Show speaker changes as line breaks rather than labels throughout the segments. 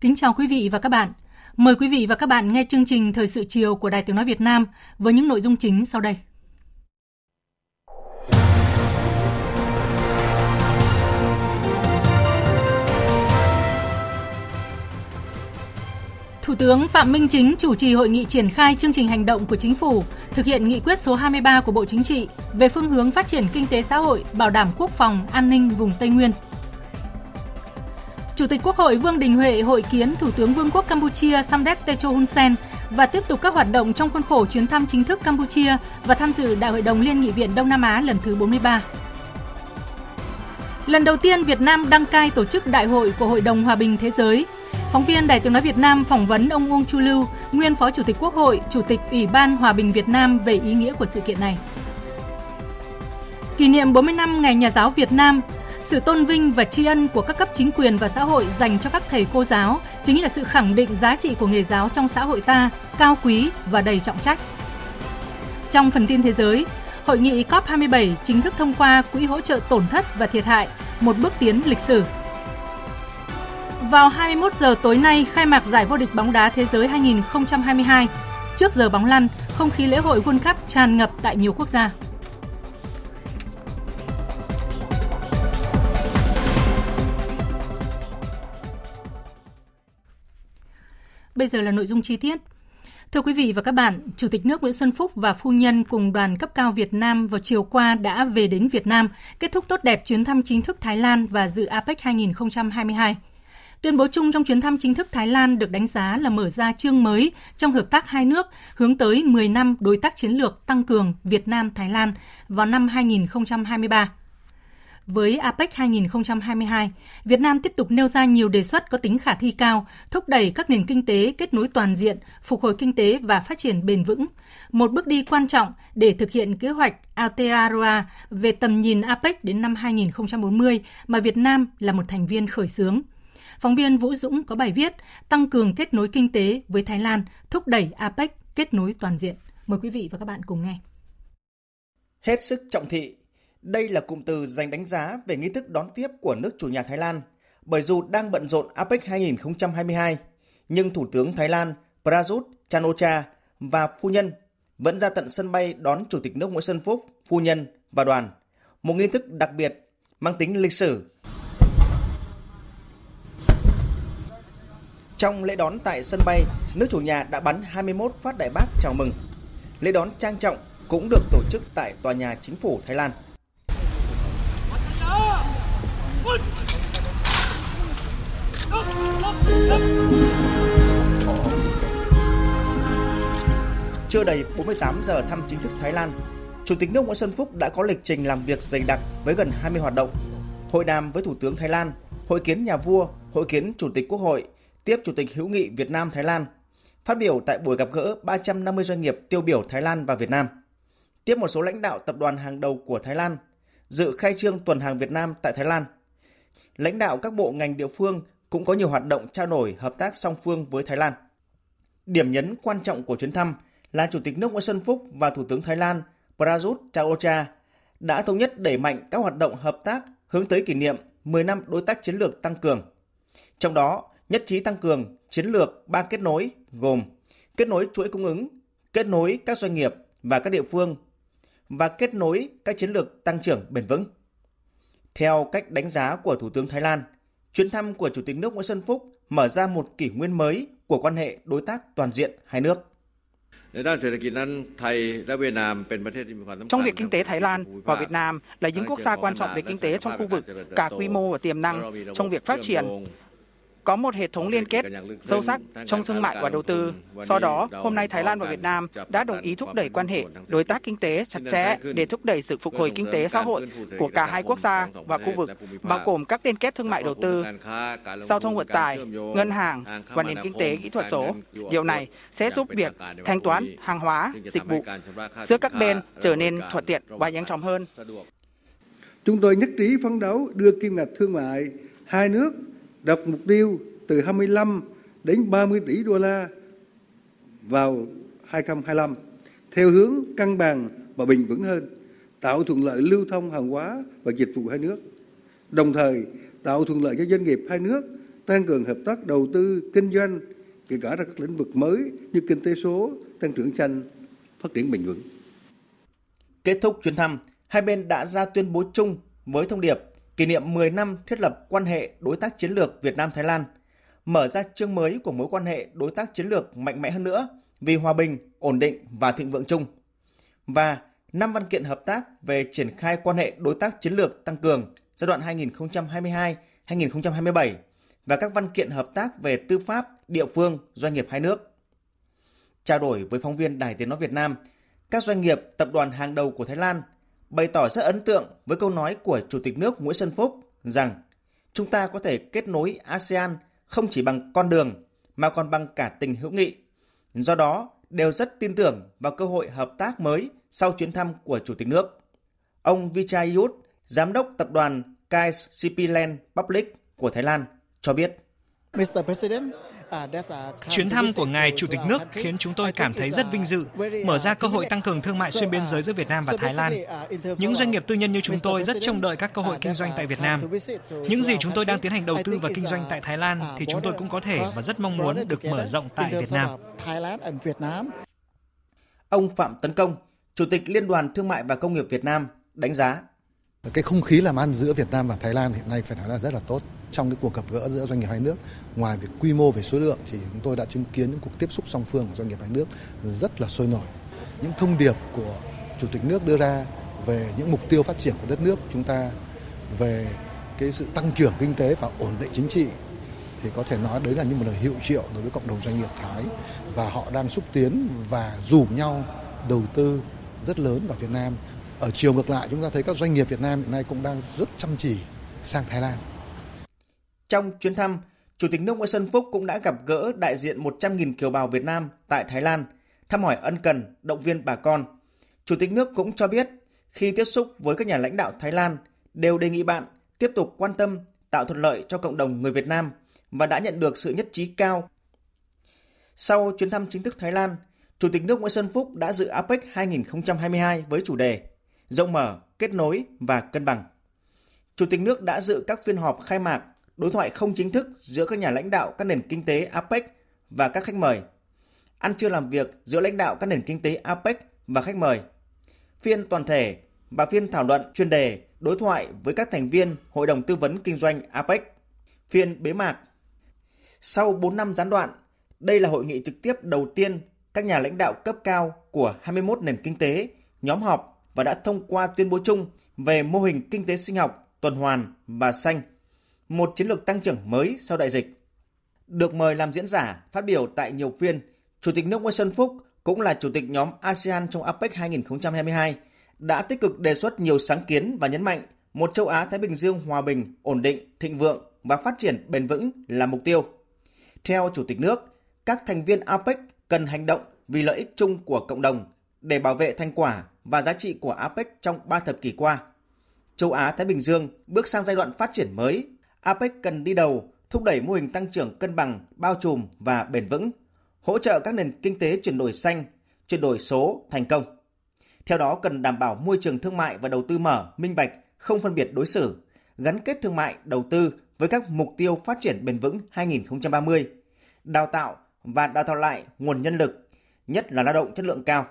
Kính chào quý vị và các bạn. Mời quý vị và các bạn nghe chương trình Thời sự chiều của Đài Tiếng Nói Việt Nam với những nội dung chính sau đây. Thủ tướng Phạm Minh Chính chủ trì hội nghị triển khai chương trình hành động của chính phủ thực hiện nghị quyết số 23 của Bộ Chính trị về phương hướng phát triển kinh tế xã hội, bảo đảm quốc phòng, an ninh vùng Tây Nguyên. Chủ tịch Quốc hội Vương Đình Huệ hội kiến Thủ tướng Vương quốc Campuchia Samdech Techo Hun Sen và tiếp tục các hoạt động trong khuôn khổ chuyến thăm chính thức Campuchia và tham dự Đại hội đồng Liên nghị viện Đông Nam Á lần thứ 43. Lần đầu tiên Việt Nam đăng cai tổ chức Đại hội của Hội đồng Hòa bình Thế giới. Phóng viên Đài Tiếng Nói Việt Nam phỏng vấn ông Uông Chu Lưu, nguyên Phó Chủ tịch Quốc hội, Chủ tịch Ủy ban Hòa bình Việt Nam về ý nghĩa của sự kiện này. Kỷ niệm 40 năm Ngày Nhà giáo Việt Nam, sự tôn vinh và tri ân của các cấp chính quyền và xã hội dành cho các thầy cô giáo chính là sự khẳng định giá trị của nghề giáo trong xã hội ta, cao quý và đầy trọng trách. Trong phần tin thế giới, hội nghị COP27 chính thức thông qua quỹ hỗ trợ tổn thất và thiệt hại, một bước tiến lịch sử. Vào 21 giờ tối nay khai mạc giải vô địch bóng đá thế giới 2022. Trước giờ bóng lăn, không khí lễ hội World Cup tràn ngập tại nhiều quốc gia. Bây giờ là nội dung chi tiết. Thưa quý vị và các bạn, Chủ tịch nước Nguyễn Xuân Phúc và phu nhân cùng đoàn cấp cao Việt Nam vào chiều qua đã về đến Việt Nam, kết thúc tốt đẹp chuyến thăm chính thức Thái Lan và dự APEC 2022. Tuyên bố chung trong chuyến thăm chính thức Thái Lan được đánh giá là mở ra chương mới trong hợp tác hai nước hướng tới 10 năm đối tác chiến lược tăng cường Việt Nam-Thái Lan vào năm 2023. Với APEC 2022, Việt Nam tiếp tục nêu ra nhiều đề xuất có tính khả thi cao, thúc đẩy các nền kinh tế kết nối toàn diện, phục hồi kinh tế và phát triển bền vững. Một bước đi quan trọng để thực hiện kế hoạch Aotearoa về tầm nhìn APEC đến năm 2040 mà Việt Nam là một thành viên khởi xướng. Phóng viên Vũ Dũng có bài viết Tăng cường kết nối kinh tế với Thái Lan, thúc đẩy APEC kết nối toàn diện. Mời quý vị và các bạn cùng nghe.
Hết sức trọng thị, đây là cụm từ dành đánh giá về nghi thức đón tiếp của nước chủ nhà Thái Lan, bởi dù đang bận rộn APEC 2022, nhưng Thủ tướng Thái Lan Prayut chan o và phu nhân vẫn ra tận sân bay đón Chủ tịch nước Nguyễn Xuân Phúc, phu nhân và đoàn. Một nghi thức đặc biệt, mang tính lịch sử. Trong lễ đón tại sân bay, nước chủ nhà đã bắn 21 phát đại bác chào mừng. Lễ đón trang trọng cũng được tổ chức tại tòa nhà chính phủ Thái Lan. Chưa đầy 48 giờ thăm chính thức Thái Lan, Chủ tịch nước Nguyễn Xuân Phúc đã có lịch trình làm việc dày đặc với gần 20 hoạt động. Hội đàm với Thủ tướng Thái Lan, hội kiến nhà vua, hội kiến Chủ tịch Quốc hội, tiếp Chủ tịch hữu nghị Việt Nam Thái Lan. Phát biểu tại buổi gặp gỡ 350 doanh nghiệp tiêu biểu Thái Lan và Việt Nam. Tiếp một số lãnh đạo tập đoàn hàng đầu của Thái Lan, dự khai trương tuần hàng Việt Nam tại Thái Lan. Lãnh đạo các bộ ngành địa phương cũng có nhiều hoạt động trao đổi hợp tác song phương với Thái Lan. Điểm nhấn quan trọng của chuyến thăm là Chủ tịch nước Nguyễn Xuân Phúc và Thủ tướng Thái Lan Prayut Chan-o-cha đã thống nhất đẩy mạnh các hoạt động hợp tác hướng tới kỷ niệm 10 năm đối tác chiến lược tăng cường. Trong đó, nhất trí tăng cường chiến lược ba kết nối gồm kết nối chuỗi cung ứng, kết nối các doanh nghiệp và các địa phương và kết nối các chiến lược tăng trưởng bền vững. Theo cách đánh giá của Thủ tướng Thái Lan, chuyến thăm của Chủ tịch nước Nguyễn Xuân Phúc mở ra một kỷ nguyên mới của quan hệ đối tác toàn diện hai nước.
Trong việc kinh tế Thái Lan và Việt Nam là những quốc gia quan trọng về kinh tế trong khu vực, cả quy mô và tiềm năng trong việc phát triển có một hệ thống liên kết sâu sắc trong thương mại và đầu tư. Do đó, hôm nay Thái Lan và Việt Nam đã đồng ý thúc đẩy quan hệ đối tác kinh tế chặt chẽ để thúc đẩy sự phục hồi kinh tế xã hội của cả hai quốc gia và khu vực, bao gồm các liên kết thương mại đầu tư, giao thông vận tải, ngân hàng và nền kinh tế kỹ thuật số. Điều này sẽ giúp việc thanh toán hàng hóa, dịch vụ giữa các bên trở nên thuận tiện và nhanh chóng hơn.
Chúng tôi nhất trí phấn đấu đưa kim ngạch thương mại hai nước đặt mục tiêu từ 25 đến 30 tỷ đô la vào 2025 theo hướng cân bằng và bình vững hơn, tạo thuận lợi lưu thông hàng hóa và dịch vụ hai nước. Đồng thời, tạo thuận lợi cho doanh nghiệp hai nước tăng cường hợp tác đầu tư kinh doanh kể cả ra các lĩnh vực mới như kinh tế số, tăng trưởng xanh, phát triển bền vững.
Kết thúc chuyến thăm, hai bên đã ra tuyên bố chung với thông điệp kỷ niệm 10 năm thiết lập quan hệ đối tác chiến lược Việt Nam Thái Lan, mở ra chương mới của mối quan hệ đối tác chiến lược mạnh mẽ hơn nữa vì hòa bình, ổn định và thịnh vượng chung. Và năm văn kiện hợp tác về triển khai quan hệ đối tác chiến lược tăng cường giai đoạn 2022-2027 và các văn kiện hợp tác về tư pháp, địa phương, doanh nghiệp hai nước. Trao đổi với phóng viên Đài Tiếng Nói Việt Nam, các doanh nghiệp, tập đoàn hàng đầu của Thái Lan bày tỏ rất ấn tượng với câu nói của Chủ tịch nước Nguyễn Xuân Phúc rằng chúng ta có thể kết nối ASEAN không chỉ bằng con đường mà còn bằng cả tình hữu nghị. Do đó, đều rất tin tưởng vào cơ hội hợp tác mới sau chuyến thăm của Chủ tịch nước. Ông Vichayut, Giám đốc tập đoàn KSCP Land Public của Thái Lan, cho biết.
Mr. President,
Chuyến thăm của ngài Chủ tịch nước khiến chúng tôi cảm thấy rất vinh dự, mở ra cơ hội tăng cường thương mại xuyên biên giới giữa Việt Nam và Thái Lan. Những doanh nghiệp tư nhân như chúng tôi rất trông đợi các cơ hội kinh doanh tại Việt Nam. Những gì chúng tôi đang tiến hành đầu tư và kinh doanh tại Thái Lan thì chúng tôi cũng có thể và rất mong muốn được mở rộng tại Việt Nam.
Ông Phạm Tấn Công, Chủ tịch Liên đoàn Thương mại và Công nghiệp Việt Nam đánh giá
cái không khí làm ăn giữa Việt Nam và Thái Lan hiện nay phải nói là rất là tốt trong cái cuộc gặp gỡ giữa doanh nghiệp hai nước ngoài việc quy mô về số lượng thì chúng tôi đã chứng kiến những cuộc tiếp xúc song phương của doanh nghiệp hai nước rất là sôi nổi những thông điệp của chủ tịch nước đưa ra về những mục tiêu phát triển của đất nước, chúng ta về cái sự tăng trưởng kinh tế và ổn định chính trị thì có thể nói đấy là như một lời hiệu triệu đối với cộng đồng doanh nghiệp Thái và họ đang xúc tiến và rủ nhau đầu tư rất lớn vào Việt Nam. Ở chiều ngược lại, chúng ta thấy các doanh nghiệp Việt Nam hiện nay cũng đang rất chăm chỉ sang Thái Lan.
Trong chuyến thăm, Chủ tịch nước Nguyễn Xuân Phúc cũng đã gặp gỡ đại diện 100.000 kiều bào Việt Nam tại Thái Lan, thăm hỏi ân cần, động viên bà con. Chủ tịch nước cũng cho biết, khi tiếp xúc với các nhà lãnh đạo Thái Lan, đều đề nghị bạn tiếp tục quan tâm, tạo thuận lợi cho cộng đồng người Việt Nam và đã nhận được sự nhất trí cao. Sau chuyến thăm chính thức Thái Lan, Chủ tịch nước Nguyễn Xuân Phúc đã dự APEC 2022 với chủ đề Rộng mở, kết nối và cân bằng. Chủ tịch nước đã dự các phiên họp khai mạc đối thoại không chính thức giữa các nhà lãnh đạo các nền kinh tế APEC và các khách mời, ăn trưa làm việc giữa lãnh đạo các nền kinh tế APEC và khách mời, phiên toàn thể và phiên thảo luận chuyên đề đối thoại với các thành viên Hội đồng Tư vấn Kinh doanh APEC, phiên bế mạc. Sau 4 năm gián đoạn, đây là hội nghị trực tiếp đầu tiên các nhà lãnh đạo cấp cao của 21 nền kinh tế nhóm họp và đã thông qua tuyên bố chung về mô hình kinh tế sinh học, tuần hoàn và xanh – một chiến lược tăng trưởng mới sau đại dịch. Được mời làm diễn giả phát biểu tại nhiều phiên, Chủ tịch nước Nguyễn Xuân Phúc cũng là chủ tịch nhóm ASEAN trong APEC 2022 đã tích cực đề xuất nhiều sáng kiến và nhấn mạnh một châu Á Thái Bình Dương hòa bình, ổn định, thịnh vượng và phát triển bền vững là mục tiêu. Theo Chủ tịch nước, các thành viên APEC cần hành động vì lợi ích chung của cộng đồng để bảo vệ thành quả và giá trị của APEC trong ba thập kỷ qua. Châu Á Thái Bình Dương bước sang giai đoạn phát triển mới APEC cần đi đầu, thúc đẩy mô hình tăng trưởng cân bằng, bao trùm và bền vững, hỗ trợ các nền kinh tế chuyển đổi xanh, chuyển đổi số thành công. Theo đó cần đảm bảo môi trường thương mại và đầu tư mở, minh bạch, không phân biệt đối xử, gắn kết thương mại, đầu tư với các mục tiêu phát triển bền vững 2030, đào tạo và đào tạo lại nguồn nhân lực, nhất là lao động chất lượng cao.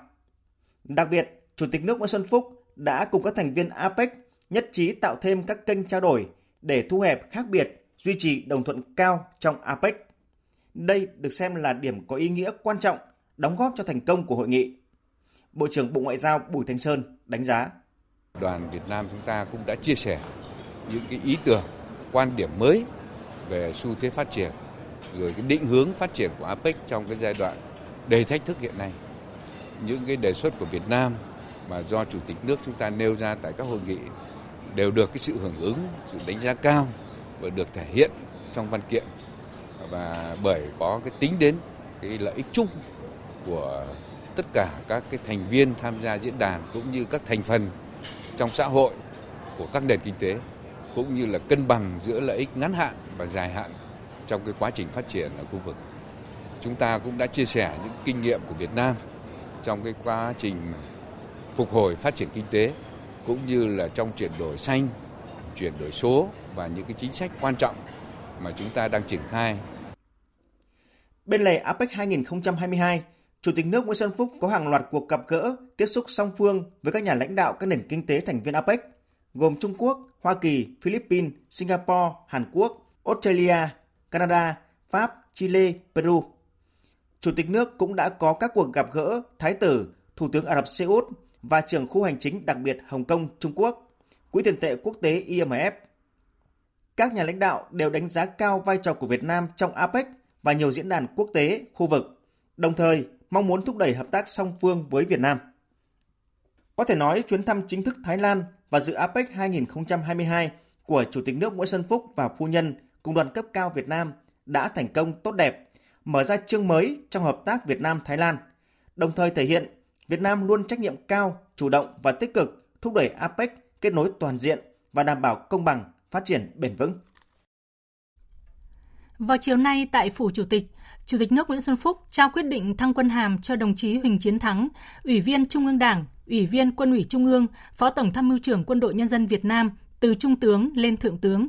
Đặc biệt, Chủ tịch nước Nguyễn Xuân Phúc đã cùng các thành viên APEC nhất trí tạo thêm các kênh trao đổi để thu hẹp khác biệt, duy trì đồng thuận cao trong APEC. Đây được xem là điểm có ý nghĩa quan trọng đóng góp cho thành công của hội nghị. Bộ trưởng Bộ Ngoại giao Bùi Thanh Sơn đánh giá.
Đoàn Việt Nam chúng ta cũng đã chia sẻ những cái ý tưởng, quan điểm mới về xu thế phát triển, rồi cái định hướng phát triển của APEC trong cái giai đoạn đầy thách thức hiện nay. Những cái đề xuất của Việt Nam mà do Chủ tịch nước chúng ta nêu ra tại các hội nghị đều được cái sự hưởng ứng, sự đánh giá cao và được thể hiện trong văn kiện và bởi có cái tính đến cái lợi ích chung của tất cả các cái thành viên tham gia diễn đàn cũng như các thành phần trong xã hội của các nền kinh tế cũng như là cân bằng giữa lợi ích ngắn hạn và dài hạn trong cái quá trình phát triển ở khu vực. Chúng ta cũng đã chia sẻ những kinh nghiệm của Việt Nam trong cái quá trình phục hồi phát triển kinh tế cũng như là trong chuyển đổi xanh, chuyển đổi số và những cái chính sách quan trọng mà chúng ta đang triển khai.
Bên lề APEC 2022, Chủ tịch nước Nguyễn Xuân Phúc có hàng loạt cuộc gặp gỡ, tiếp xúc song phương với các nhà lãnh đạo các nền kinh tế thành viên APEC, gồm Trung Quốc, Hoa Kỳ, Philippines, Singapore, Hàn Quốc, Australia, Canada, Pháp, Chile, Peru. Chủ tịch nước cũng đã có các cuộc gặp gỡ Thái tử, Thủ tướng Ả Rập Xê Út và trưởng khu hành chính đặc biệt Hồng Kông, Trung Quốc, Quỹ tiền tệ quốc tế IMF. Các nhà lãnh đạo đều đánh giá cao vai trò của Việt Nam trong APEC và nhiều diễn đàn quốc tế, khu vực, đồng thời mong muốn thúc đẩy hợp tác song phương với Việt Nam. Có thể nói chuyến thăm chính thức Thái Lan và dự APEC 2022 của Chủ tịch nước Nguyễn Xuân Phúc và phu nhân cùng đoàn cấp cao Việt Nam đã thành công tốt đẹp, mở ra chương mới trong hợp tác Việt Nam-Thái Lan, đồng thời thể hiện Việt Nam luôn trách nhiệm cao, chủ động và tích cực thúc đẩy APEC kết nối toàn diện và đảm bảo công bằng, phát triển bền vững.
Vào chiều nay tại Phủ Chủ tịch, Chủ tịch nước Nguyễn Xuân Phúc trao quyết định thăng quân hàm cho đồng chí Huỳnh Chiến Thắng, Ủy viên Trung ương Đảng, Ủy viên Quân ủy Trung ương, Phó Tổng tham mưu trưởng Quân đội Nhân dân Việt Nam từ Trung tướng lên Thượng tướng.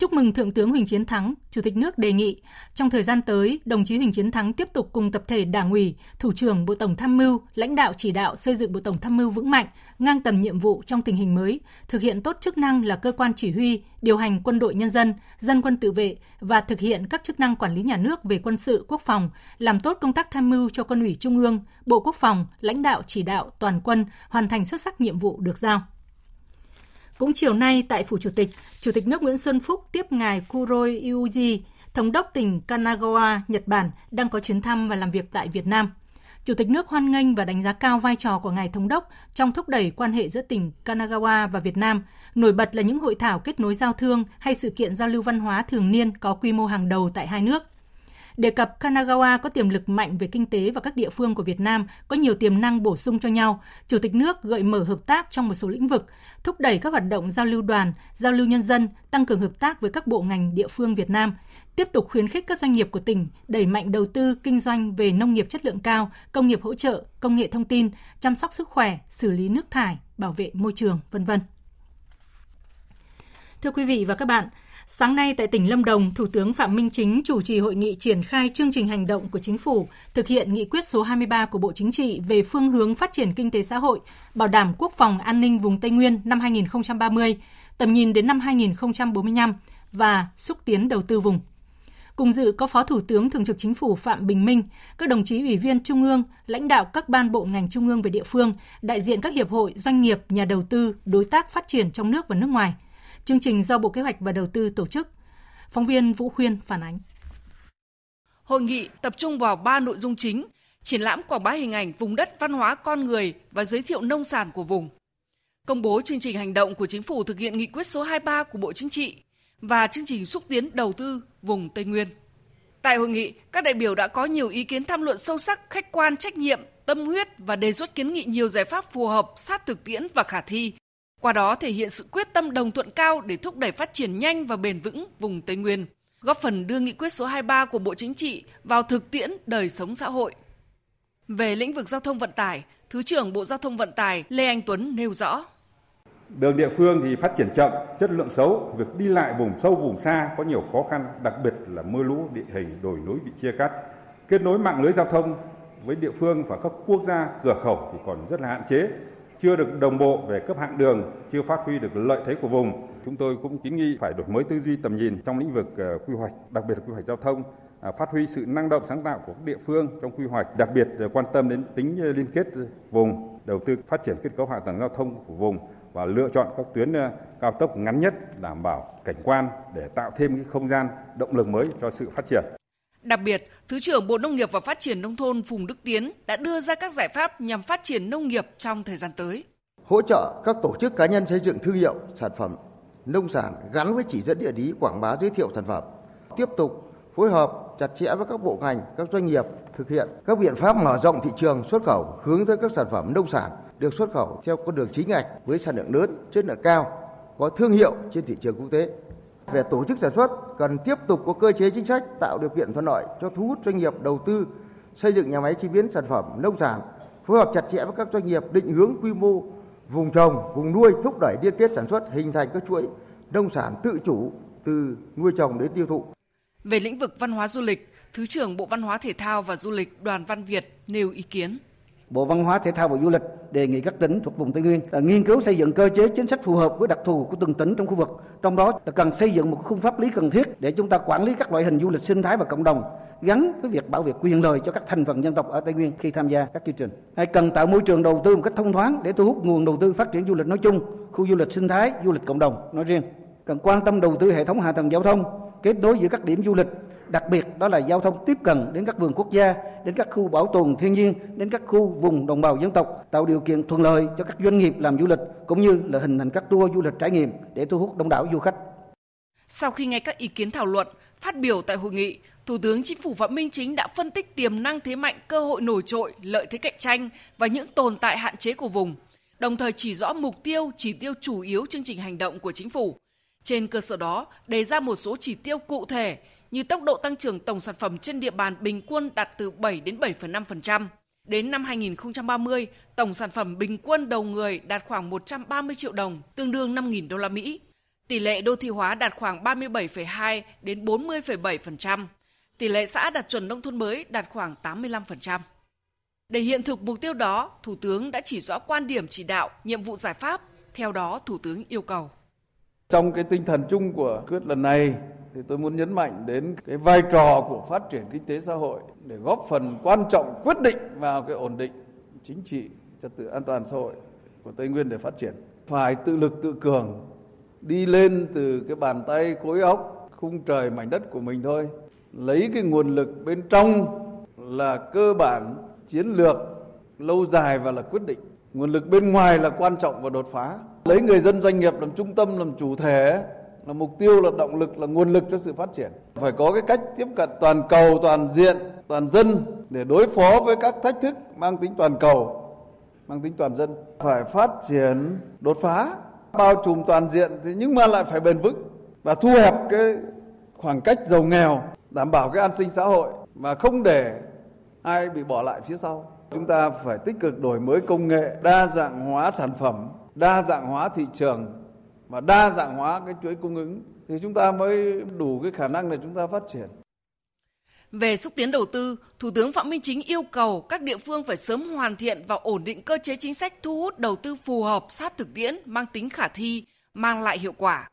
Chúc mừng Thượng tướng Huỳnh Chiến Thắng, Chủ tịch nước đề nghị trong thời gian tới, đồng chí Huỳnh Chiến Thắng tiếp tục cùng tập thể Đảng ủy, Thủ trưởng Bộ Tổng tham mưu, lãnh đạo chỉ đạo xây dựng Bộ Tổng tham mưu vững mạnh, ngang tầm nhiệm vụ trong tình hình mới, thực hiện tốt chức năng là cơ quan chỉ huy, điều hành quân đội nhân dân, dân quân tự vệ và thực hiện các chức năng quản lý nhà nước về quân sự, quốc phòng, làm tốt công tác tham mưu cho quân ủy Trung ương, Bộ Quốc phòng, lãnh đạo chỉ đạo toàn quân hoàn thành xuất sắc nhiệm vụ được giao. Cũng chiều nay tại Phủ Chủ tịch, Chủ tịch nước Nguyễn Xuân Phúc tiếp ngài Kuroi Iuji, Thống đốc tỉnh Kanagawa, Nhật Bản, đang có chuyến thăm và làm việc tại Việt Nam. Chủ tịch nước hoan nghênh và đánh giá cao vai trò của ngài thống đốc trong thúc đẩy quan hệ giữa tỉnh Kanagawa và Việt Nam, nổi bật là những hội thảo kết nối giao thương hay sự kiện giao lưu văn hóa thường niên có quy mô hàng đầu tại hai nước – Đề cập Kanagawa có tiềm lực mạnh về kinh tế và các địa phương của Việt Nam có nhiều tiềm năng bổ sung cho nhau, Chủ tịch nước gợi mở hợp tác trong một số lĩnh vực, thúc đẩy các hoạt động giao lưu đoàn, giao lưu nhân dân, tăng cường hợp tác với các bộ ngành địa phương Việt Nam, tiếp tục khuyến khích các doanh nghiệp của tỉnh đẩy mạnh đầu tư kinh doanh về nông nghiệp chất lượng cao, công nghiệp hỗ trợ, công nghệ thông tin, chăm sóc sức khỏe, xử lý nước thải, bảo vệ môi trường, vân vân. Thưa quý vị và các bạn, Sáng nay tại tỉnh Lâm Đồng, Thủ tướng Phạm Minh Chính chủ trì hội nghị triển khai chương trình hành động của chính phủ thực hiện nghị quyết số 23 của Bộ Chính trị về phương hướng phát triển kinh tế xã hội, bảo đảm quốc phòng an ninh vùng Tây Nguyên năm 2030, tầm nhìn đến năm 2045 và xúc tiến đầu tư vùng. Cùng dự có Phó Thủ tướng Thường trực Chính phủ Phạm Bình Minh, các đồng chí ủy viên Trung ương, lãnh đạo các ban bộ ngành Trung ương về địa phương, đại diện các hiệp hội, doanh nghiệp, nhà đầu tư, đối tác phát triển trong nước và nước ngoài – Chương trình do Bộ Kế hoạch và Đầu tư tổ chức. Phóng viên Vũ Khuyên phản ánh.
Hội nghị tập trung vào ba nội dung chính, triển lãm quảng bá hình ảnh vùng đất văn hóa con người và giới thiệu nông sản của vùng. Công bố chương trình hành động của chính phủ thực hiện nghị quyết số 23 của Bộ Chính trị và chương trình xúc tiến đầu tư vùng Tây Nguyên. Tại hội nghị, các đại biểu đã có nhiều ý kiến tham luận sâu sắc, khách quan, trách nhiệm, tâm huyết và đề xuất kiến nghị nhiều giải pháp phù hợp, sát thực tiễn và khả thi qua đó thể hiện sự quyết tâm đồng thuận cao để thúc đẩy phát triển nhanh và bền vững vùng Tây Nguyên, góp phần đưa nghị quyết số 23 của Bộ Chính trị vào thực tiễn đời sống xã hội. Về lĩnh vực giao thông vận tải, Thứ trưởng Bộ Giao thông Vận tải Lê Anh Tuấn nêu rõ.
Đường địa phương thì phát triển chậm, chất lượng xấu, việc đi lại vùng sâu vùng xa có nhiều khó khăn, đặc biệt là mưa lũ, địa hình đồi núi bị chia cắt. Kết nối mạng lưới giao thông với địa phương và các quốc gia cửa khẩu thì còn rất là hạn chế, chưa được đồng bộ về cấp hạng đường, chưa phát huy được lợi thế của vùng. Chúng tôi cũng kiến nghị phải đổi mới tư duy tầm nhìn trong lĩnh vực ờ, quy hoạch, đặc biệt là quy hoạch giao thông à, phát huy sự năng động sáng tạo của các địa phương trong quy hoạch, đặc biệt quan tâm đến tính ờ, liên kết vùng, đầu tư phát triển kết cấu hạ tầng giao thông của vùng và lựa chọn các tuyến ờ, cao tốc ngắn nhất đảm bảo cảnh quan để tạo thêm cái không gian động lực mới cho sự phát triển.
Đặc biệt, Thứ trưởng Bộ Nông nghiệp và Phát triển Nông thôn Phùng Đức Tiến đã đưa ra các giải pháp nhằm phát triển nông nghiệp trong thời gian tới.
Hỗ trợ các tổ chức cá nhân xây dựng thương hiệu sản phẩm nông sản gắn với chỉ dẫn địa lý quảng bá giới thiệu sản phẩm. Tiếp tục phối hợp chặt chẽ với các bộ ngành, các doanh nghiệp thực hiện các biện pháp mở rộng thị trường xuất khẩu hướng tới các sản phẩm nông sản được xuất khẩu theo con đường chính ngạch với sản lượng lớn, chất lượng cao, có thương hiệu trên thị trường quốc tế. Về tổ chức sản xuất, cần tiếp tục có cơ chế chính sách tạo điều kiện thuận lợi cho thu hút doanh nghiệp đầu tư xây dựng nhà máy chế biến sản phẩm nông sản, phối hợp chặt chẽ với các doanh nghiệp định hướng quy mô vùng trồng, vùng nuôi thúc đẩy liên kết sản xuất hình thành các chuỗi nông sản tự chủ từ nuôi trồng đến tiêu thụ.
Về lĩnh vực văn hóa du lịch, Thứ trưởng Bộ Văn hóa Thể thao và Du lịch Đoàn Văn Việt nêu ý kiến.
Bộ Văn hóa Thể thao và Du lịch đề nghị các tỉnh thuộc vùng Tây Nguyên là nghiên cứu xây dựng cơ chế chính sách phù hợp với đặc thù của từng tỉnh trong khu vực. Trong đó là cần xây dựng một khung pháp lý cần thiết để chúng ta quản lý các loại hình du lịch sinh thái và cộng đồng gắn với việc bảo vệ quyền lợi cho các thành phần dân tộc ở Tây Nguyên khi tham gia các chương trình. Hay cần tạo môi trường đầu tư một cách thông thoáng để thu hút nguồn đầu tư phát triển du lịch nói chung, khu du lịch sinh thái, du lịch cộng đồng nói riêng. Cần quan tâm đầu tư hệ thống hạ tầng giao thông, kết nối giữa các điểm du lịch đặc biệt đó là giao thông tiếp cận đến các vườn quốc gia, đến các khu bảo tồn thiên nhiên, đến các khu vùng đồng bào dân tộc, tạo điều kiện thuận lợi cho các doanh nghiệp làm du lịch cũng như là hình thành các tour du lịch trải nghiệm để thu hút đông đảo du khách.
Sau khi nghe các ý kiến thảo luận, phát biểu tại hội nghị, Thủ tướng Chính phủ Phạm Minh Chính đã phân tích tiềm năng thế mạnh, cơ hội nổi trội, lợi thế cạnh tranh và những tồn tại hạn chế của vùng, đồng thời chỉ rõ mục tiêu, chỉ tiêu chủ yếu chương trình hành động của chính phủ. Trên cơ sở đó, đề ra một số chỉ tiêu cụ thể như tốc độ tăng trưởng tổng sản phẩm trên địa bàn bình quân đạt từ 7 đến 7,5%. Đến năm 2030, tổng sản phẩm bình quân đầu người đạt khoảng 130 triệu đồng, tương đương 5.000 đô la Mỹ. Tỷ lệ đô thị hóa đạt khoảng 37,2 đến 40,7%. Tỷ lệ xã đạt chuẩn nông thôn mới đạt khoảng 85%. Để hiện thực mục tiêu đó, Thủ tướng đã chỉ rõ quan điểm chỉ đạo, nhiệm vụ giải pháp. Theo đó, Thủ tướng yêu cầu.
Trong cái tinh thần chung của quyết lần này thì tôi muốn nhấn mạnh đến cái vai trò của phát triển kinh tế xã hội để góp phần quan trọng quyết định vào cái ổn định chính trị, trật tự an toàn xã hội của Tây Nguyên để phát triển. Phải tự lực tự cường, đi lên từ cái bàn tay khối óc, khung trời mảnh đất của mình thôi. Lấy cái nguồn lực bên trong là cơ bản chiến lược lâu dài và là quyết định. Nguồn lực bên ngoài là quan trọng và đột phá. Lấy người dân doanh nghiệp làm trung tâm, làm chủ thể là mục tiêu, là động lực, là nguồn lực cho sự phát triển. Phải có cái cách tiếp cận toàn cầu, toàn diện, toàn dân để đối phó với các thách thức mang tính toàn cầu, mang tính toàn dân. Phải phát triển, đột phá, bao trùm toàn diện thì nhưng mà lại phải bền vững và thu hẹp cái khoảng cách giàu nghèo, đảm bảo cái an sinh xã hội mà không để ai bị bỏ lại phía sau. Chúng ta phải tích cực đổi mới công nghệ, đa dạng hóa sản phẩm, đa dạng hóa thị trường mà đa dạng hóa cái chuỗi cung ứng thì chúng ta mới đủ cái khả năng để chúng ta phát triển.
Về xúc tiến đầu tư, Thủ tướng Phạm Minh Chính yêu cầu các địa phương phải sớm hoàn thiện và ổn định cơ chế chính sách thu hút đầu tư phù hợp sát thực tiễn, mang tính khả thi, mang lại hiệu quả.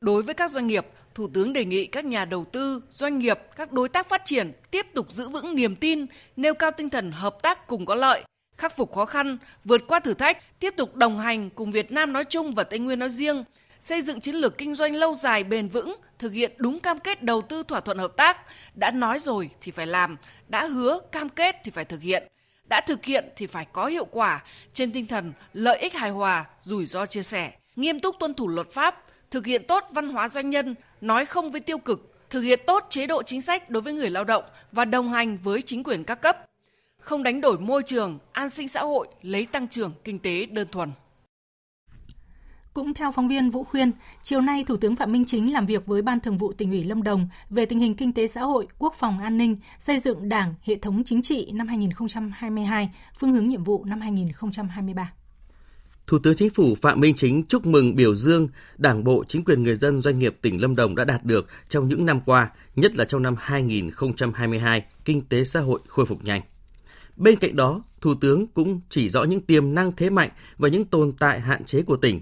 Đối với các doanh nghiệp, Thủ tướng đề nghị các nhà đầu tư, doanh nghiệp, các đối tác phát triển tiếp tục giữ vững niềm tin, nêu cao tinh thần hợp tác cùng có lợi, khắc phục khó khăn, vượt qua thử thách, tiếp tục đồng hành cùng Việt Nam nói chung và Tây Nguyên nói riêng, xây dựng chiến lược kinh doanh lâu dài bền vững, thực hiện đúng cam kết đầu tư thỏa thuận hợp tác, đã nói rồi thì phải làm, đã hứa cam kết thì phải thực hiện, đã thực hiện thì phải có hiệu quả trên tinh thần lợi ích hài hòa, rủi ro chia sẻ, nghiêm túc tuân thủ luật pháp, thực hiện tốt văn hóa doanh nhân, nói không với tiêu cực, thực hiện tốt chế độ chính sách đối với người lao động và đồng hành với chính quyền các cấp không đánh đổi môi trường, an sinh xã hội, lấy tăng trưởng kinh tế đơn thuần.
Cũng theo phóng viên Vũ Khuyên, chiều nay Thủ tướng Phạm Minh Chính làm việc với Ban Thường vụ tỉnh ủy Lâm Đồng về tình hình kinh tế xã hội, quốc phòng an ninh, xây dựng Đảng, hệ thống chính trị năm 2022, phương hướng nhiệm vụ năm 2023.
Thủ tướng Chính phủ Phạm Minh Chính chúc mừng biểu dương Đảng bộ, chính quyền người dân doanh nghiệp tỉnh Lâm Đồng đã đạt được trong những năm qua, nhất là trong năm 2022, kinh tế xã hội khôi phục nhanh. Bên cạnh đó, Thủ tướng cũng chỉ rõ những tiềm năng thế mạnh và những tồn tại hạn chế của tỉnh,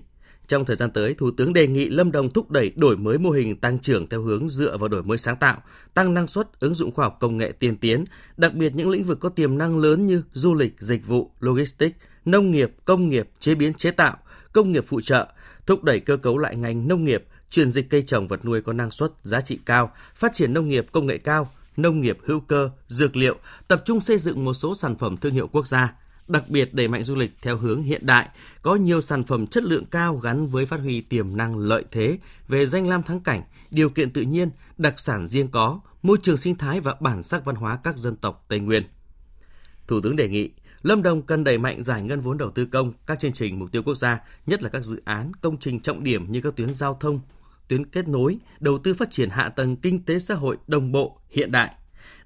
Trong thời gian tới, Thủ tướng đề nghị Lâm Đồng thúc đẩy đổi mới mô hình tăng trưởng theo hướng dựa vào đổi mới sáng tạo, tăng năng suất, ứng dụng khoa học công nghệ tiên tiến, đặc biệt những lĩnh vực có tiềm năng lớn như du lịch, dịch vụ, logistics, nông nghiệp, công nghiệp, chế biến chế tạo, công nghiệp phụ trợ, thúc đẩy cơ cấu lại ngành nông nghiệp, chuyển dịch cây trồng vật nuôi có năng suất, giá trị cao, phát triển nông nghiệp công nghệ cao, nông nghiệp hữu cơ, dược liệu, tập trung xây dựng một số sản phẩm thương hiệu quốc gia, đặc biệt đẩy mạnh du lịch theo hướng hiện đại, có nhiều sản phẩm chất lượng cao gắn với phát huy tiềm năng lợi thế về danh lam thắng cảnh, điều kiện tự nhiên, đặc sản riêng có, môi trường sinh thái và bản sắc văn hóa các dân tộc Tây Nguyên. Thủ tướng đề nghị Lâm Đồng cần đẩy mạnh giải ngân vốn đầu tư công các chương trình mục tiêu quốc gia, nhất là các dự án, công trình trọng điểm như các tuyến giao thông, tuyến kết nối, đầu tư phát triển hạ tầng kinh tế xã hội đồng bộ, hiện đại.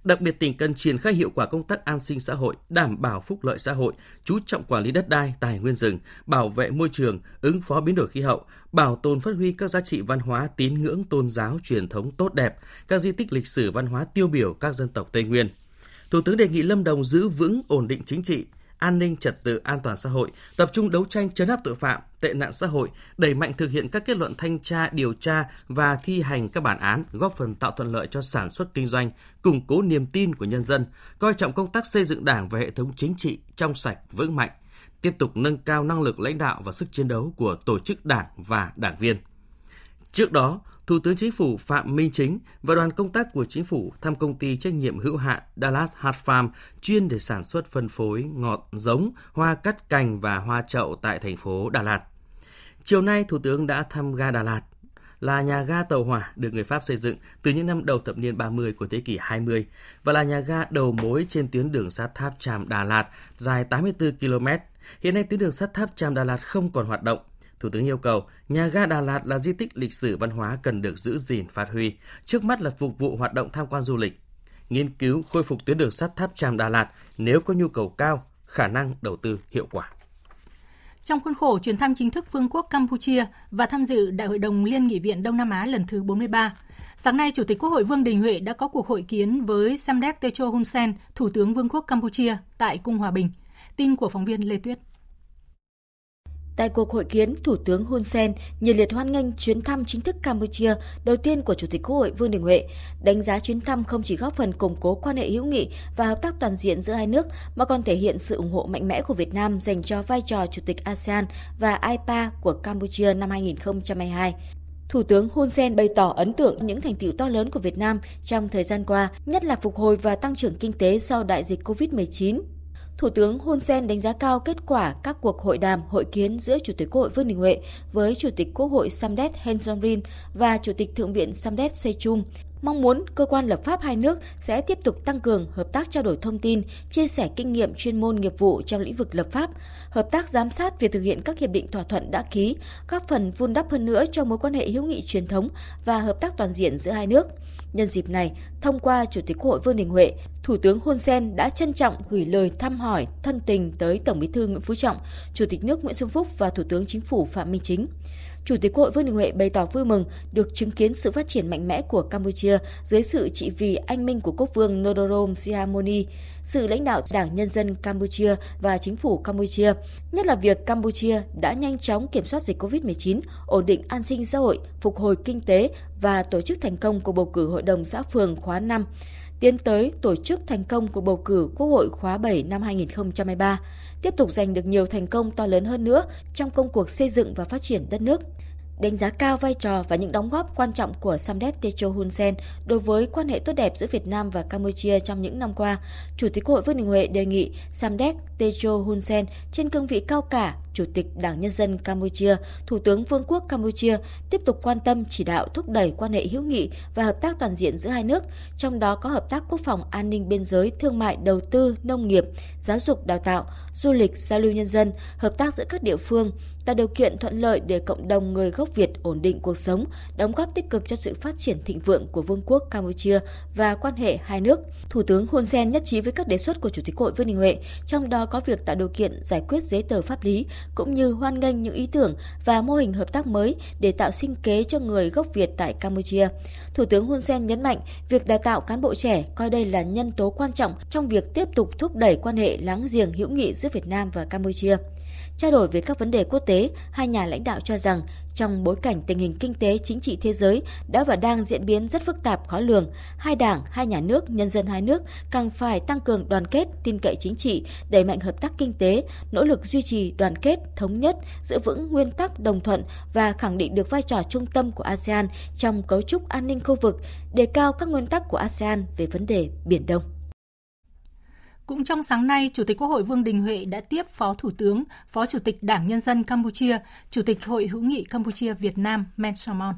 Đặc biệt tỉnh cần triển khai hiệu quả công tác an sinh xã hội, đảm bảo phúc lợi xã hội, chú trọng quản lý đất đai, tài nguyên rừng, bảo vệ môi trường, ứng phó biến đổi khí hậu, bảo tồn phát huy các giá trị văn hóa, tín ngưỡng, tôn giáo, truyền thống tốt đẹp, các di tích lịch sử văn hóa tiêu biểu các dân tộc Tây Nguyên. Thủ tướng đề nghị Lâm Đồng giữ vững ổn định chính trị, an ninh trật tự an toàn xã hội, tập trung đấu tranh chấn áp tội phạm, tệ nạn xã hội, đẩy mạnh thực hiện các kết luận thanh tra, điều tra và thi hành các bản án, góp phần tạo thuận lợi cho sản xuất kinh doanh, củng cố niềm tin của nhân dân, coi trọng công tác xây dựng Đảng và hệ thống chính trị trong sạch vững mạnh, tiếp tục nâng cao năng lực lãnh đạo và sức chiến đấu của tổ chức đảng và đảng viên. Trước đó, Thủ tướng Chính phủ Phạm Minh Chính và đoàn công tác của Chính phủ thăm công ty trách nhiệm hữu hạn Dallas Hart Farm chuyên để sản xuất phân phối ngọt giống, hoa cắt cành và hoa chậu tại thành phố Đà Lạt. Chiều nay, Thủ tướng đã thăm ga Đà Lạt, là nhà ga tàu hỏa được người Pháp xây dựng từ những năm đầu thập niên 30 của thế kỷ 20 và là nhà ga đầu mối trên tuyến đường sắt Tháp Tràm Đà Lạt dài 84 km. Hiện nay tuyến đường sắt Tháp Tràm Đà Lạt không còn hoạt động. Thủ tướng yêu cầu nhà ga Đà Lạt là di tích lịch sử văn hóa cần được giữ gìn phát huy, trước mắt là phục vụ hoạt động tham quan du lịch. Nghiên cứu khôi phục tuyến đường sắt Tháp Tràm Đà Lạt nếu có nhu cầu cao, khả năng đầu tư hiệu quả.
Trong khuôn khổ chuyến thăm chính thức Vương quốc Campuchia và tham dự Đại hội đồng Liên nghị viện Đông Nam Á lần thứ 43, sáng nay Chủ tịch Quốc hội Vương Đình Huệ đã có cuộc hội kiến với Samdech Techo Hun Sen, Thủ tướng Vương quốc Campuchia tại Cung Hòa Bình. Tin của phóng viên Lê Tuyết.
Tại cuộc hội kiến, Thủ tướng Hun Sen nhiệt liệt hoan nghênh chuyến thăm chính thức Campuchia đầu tiên của Chủ tịch Quốc hội Vương Đình Huệ, đánh giá chuyến thăm không chỉ góp phần củng cố quan hệ hữu nghị và hợp tác toàn diện giữa hai nước, mà còn thể hiện sự ủng hộ mạnh mẽ của Việt Nam dành cho vai trò Chủ tịch ASEAN và IPA của Campuchia năm 2022. Thủ tướng Hun Sen bày tỏ ấn tượng những thành tiệu to lớn của Việt Nam trong thời gian qua, nhất là phục hồi và tăng trưởng kinh tế sau đại dịch COVID-19 Thủ tướng Hun Sen đánh giá cao kết quả các cuộc hội đàm, hội kiến giữa Chủ tịch Quốc hội Vương Đình Huệ với Chủ tịch Quốc hội Samdech Hensomrin và Chủ tịch Thượng viện Samdech Sechum, mong muốn cơ quan lập pháp hai nước sẽ tiếp tục tăng cường hợp tác trao đổi thông tin, chia sẻ kinh nghiệm chuyên môn nghiệp vụ trong lĩnh vực lập pháp, hợp tác giám sát việc thực hiện các hiệp định thỏa thuận đã ký, góp phần vun đắp hơn nữa cho mối quan hệ hữu nghị truyền thống và hợp tác toàn diện giữa hai nước. Nhân dịp này, thông qua Chủ tịch Quốc hội Vương Đình Huệ, Thủ tướng Hun Sen đã trân trọng gửi lời thăm hỏi thân tình tới Tổng Bí thư Nguyễn Phú Trọng, Chủ tịch nước Nguyễn Xuân Phúc và Thủ tướng Chính phủ Phạm Minh Chính. Chủ tịch Quốc hội Vương Đình Huệ bày tỏ vui mừng được chứng kiến sự phát triển mạnh mẽ của Campuchia dưới sự trị vì anh minh của quốc vương Norodom Sihamoni, sự lãnh đạo Đảng Nhân dân Campuchia và chính phủ Campuchia, nhất là việc Campuchia đã nhanh chóng kiểm soát dịch COVID-19, ổn định an sinh xã hội, phục hồi kinh tế và tổ chức thành công cuộc bầu cử Hội đồng xã phường khóa 5 tiến tới tổ chức thành công cuộc bầu cử Quốc hội khóa 7 năm 2023, tiếp tục giành được nhiều thành công to lớn hơn nữa trong công cuộc xây dựng và phát triển đất nước. Đánh giá cao vai trò và những đóng góp quan trọng của Samdech Techo Hun Sen đối với quan hệ tốt đẹp giữa Việt Nam và Campuchia trong những năm qua, Chủ tịch Hội Vương Đình Huệ đề nghị Samdech Techo Hun Sen trên cương vị cao cả Chủ tịch Đảng Nhân dân Campuchia, Thủ tướng Vương quốc Campuchia tiếp tục quan tâm chỉ đạo thúc đẩy quan hệ hữu nghị và hợp tác toàn diện giữa hai nước, trong đó có hợp tác quốc phòng an ninh biên giới, thương mại, đầu tư, nông nghiệp, giáo dục đào tạo, du lịch, giao lưu nhân dân, hợp tác giữa các địa phương, tạo điều kiện thuận lợi để cộng đồng người gốc Việt ổn định cuộc sống, đóng góp tích cực cho sự phát triển thịnh vượng của Vương quốc Campuchia và quan hệ hai nước. Thủ tướng Hun Sen nhất trí với các đề xuất của Chủ tịch Hội Vương Đình Huệ, trong đó có việc tạo điều kiện giải quyết giấy tờ pháp lý, cũng như hoan nghênh những ý tưởng và mô hình hợp tác mới để tạo sinh kế cho người gốc Việt tại Campuchia. Thủ tướng Hun Sen nhấn mạnh việc đào tạo cán bộ trẻ coi đây là nhân tố quan trọng trong việc tiếp tục thúc đẩy quan hệ láng giềng hữu nghị giữa Việt Nam và Campuchia. Trao đổi về các vấn đề quốc tế, hai nhà lãnh đạo cho rằng trong bối cảnh tình hình kinh tế chính trị thế giới đã và đang diễn biến rất phức tạp khó lường, hai đảng, hai nhà nước, nhân dân hai nước càng phải tăng cường đoàn kết, tin cậy chính trị, đẩy mạnh hợp tác kinh tế, nỗ lực duy trì đoàn kết, thống nhất, giữ vững nguyên tắc đồng thuận và khẳng định được vai trò trung tâm của ASEAN trong cấu trúc an ninh khu vực, đề cao các nguyên tắc của ASEAN về vấn đề Biển Đông.
Cũng trong sáng nay, Chủ tịch Quốc hội Vương Đình Huệ đã tiếp Phó Thủ tướng, Phó Chủ tịch Đảng Nhân dân Campuchia, Chủ tịch Hội hữu nghị Campuchia Việt Nam Men Samon.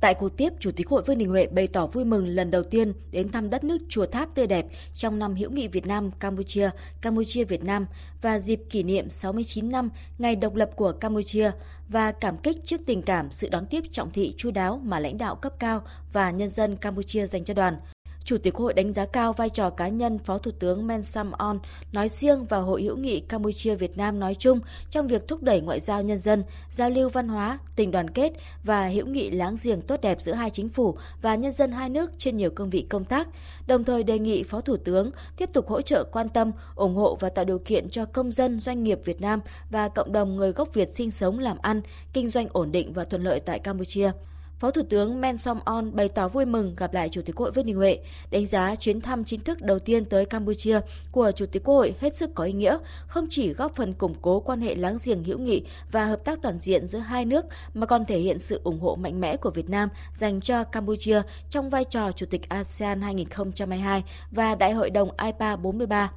Tại cuộc tiếp, Chủ tịch Hội Vương Đình Huệ bày tỏ vui mừng lần đầu tiên đến thăm đất nước Chùa Tháp tươi đẹp trong năm hữu nghị Việt Nam Campuchia, Campuchia Việt Nam và dịp kỷ niệm 69 năm ngày độc lập của Campuchia và cảm kích trước tình cảm sự đón tiếp trọng thị chu đáo mà lãnh đạo cấp cao và nhân dân Campuchia dành cho đoàn. Chủ tịch Hội đánh giá cao vai trò cá nhân Phó Thủ tướng Men Sam On nói riêng và Hội hữu nghị Campuchia Việt Nam nói chung trong việc thúc đẩy ngoại giao nhân dân, giao lưu văn hóa, tình đoàn kết và hữu nghị láng giềng tốt đẹp giữa hai chính phủ và nhân dân hai nước trên nhiều cương vị công tác. Đồng thời đề nghị Phó Thủ tướng tiếp tục hỗ trợ quan tâm, ủng hộ và tạo điều kiện cho công dân, doanh nghiệp Việt Nam và cộng đồng người gốc Việt sinh sống làm ăn, kinh doanh ổn định và thuận lợi tại Campuchia. Phó Thủ tướng Men Som On bày tỏ vui mừng gặp lại Chủ tịch Quốc hội Vương Đình Huệ, đánh giá chuyến thăm chính thức đầu tiên tới Campuchia của Chủ tịch Quốc hội hết sức có ý nghĩa, không chỉ góp phần củng cố quan hệ láng giềng hữu nghị và hợp tác toàn diện giữa hai nước mà còn thể hiện sự ủng hộ mạnh mẽ của Việt Nam dành cho Campuchia trong vai trò Chủ tịch ASEAN 2022 và Đại hội đồng IPA 43.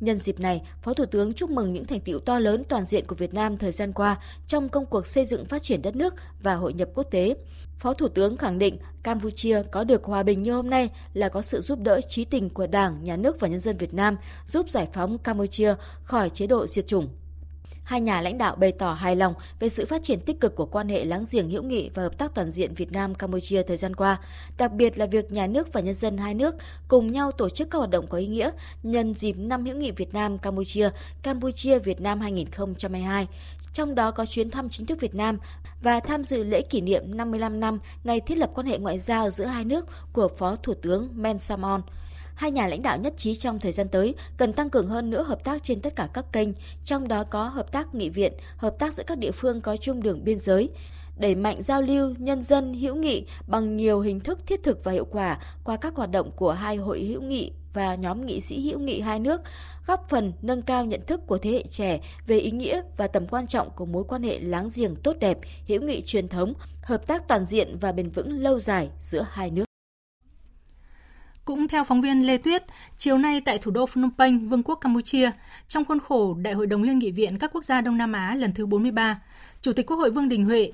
Nhân dịp này, Phó Thủ tướng chúc mừng những thành tiệu to lớn toàn diện của Việt Nam thời gian qua trong công cuộc xây dựng phát triển đất nước và hội nhập quốc tế. Phó Thủ tướng khẳng định Campuchia có được hòa bình như hôm nay là có sự giúp đỡ trí tình của Đảng, Nhà nước và nhân dân Việt Nam giúp giải phóng Campuchia khỏi chế độ diệt chủng. Hai nhà lãnh đạo bày tỏ hài lòng về sự phát triển tích cực của quan hệ láng giềng hữu nghị và hợp tác toàn diện Việt Nam Campuchia thời gian qua, đặc biệt là việc nhà nước và nhân dân hai nước cùng nhau tổ chức các hoạt động có ý nghĩa nhân dịp năm hữu nghị Việt Nam Campuchia, Campuchia Việt Nam 2022, trong đó có chuyến thăm chính thức Việt Nam và tham dự lễ kỷ niệm 55 năm ngày thiết lập quan hệ ngoại giao giữa hai nước của Phó Thủ tướng Men Samon hai nhà lãnh đạo nhất trí trong thời gian tới cần tăng cường hơn nữa hợp tác trên tất cả các kênh, trong đó có hợp tác nghị viện, hợp tác giữa các địa phương có chung đường biên giới, đẩy mạnh giao lưu nhân dân hữu nghị bằng nhiều hình thức thiết thực và hiệu quả qua các hoạt động của hai hội hữu nghị và nhóm nghị sĩ hữu nghị hai nước, góp phần nâng cao nhận thức của thế hệ trẻ về ý nghĩa và tầm quan trọng của mối quan hệ láng giềng tốt đẹp, hữu nghị truyền thống, hợp tác toàn diện và bền vững lâu dài giữa hai nước.
Cũng theo phóng viên Lê Tuyết, chiều nay tại thủ đô Phnom Penh, Vương quốc Campuchia, trong khuôn khổ Đại hội đồng Liên nghị viện các quốc gia Đông Nam Á lần thứ 43, Chủ tịch Quốc hội Vương Đình Huệ,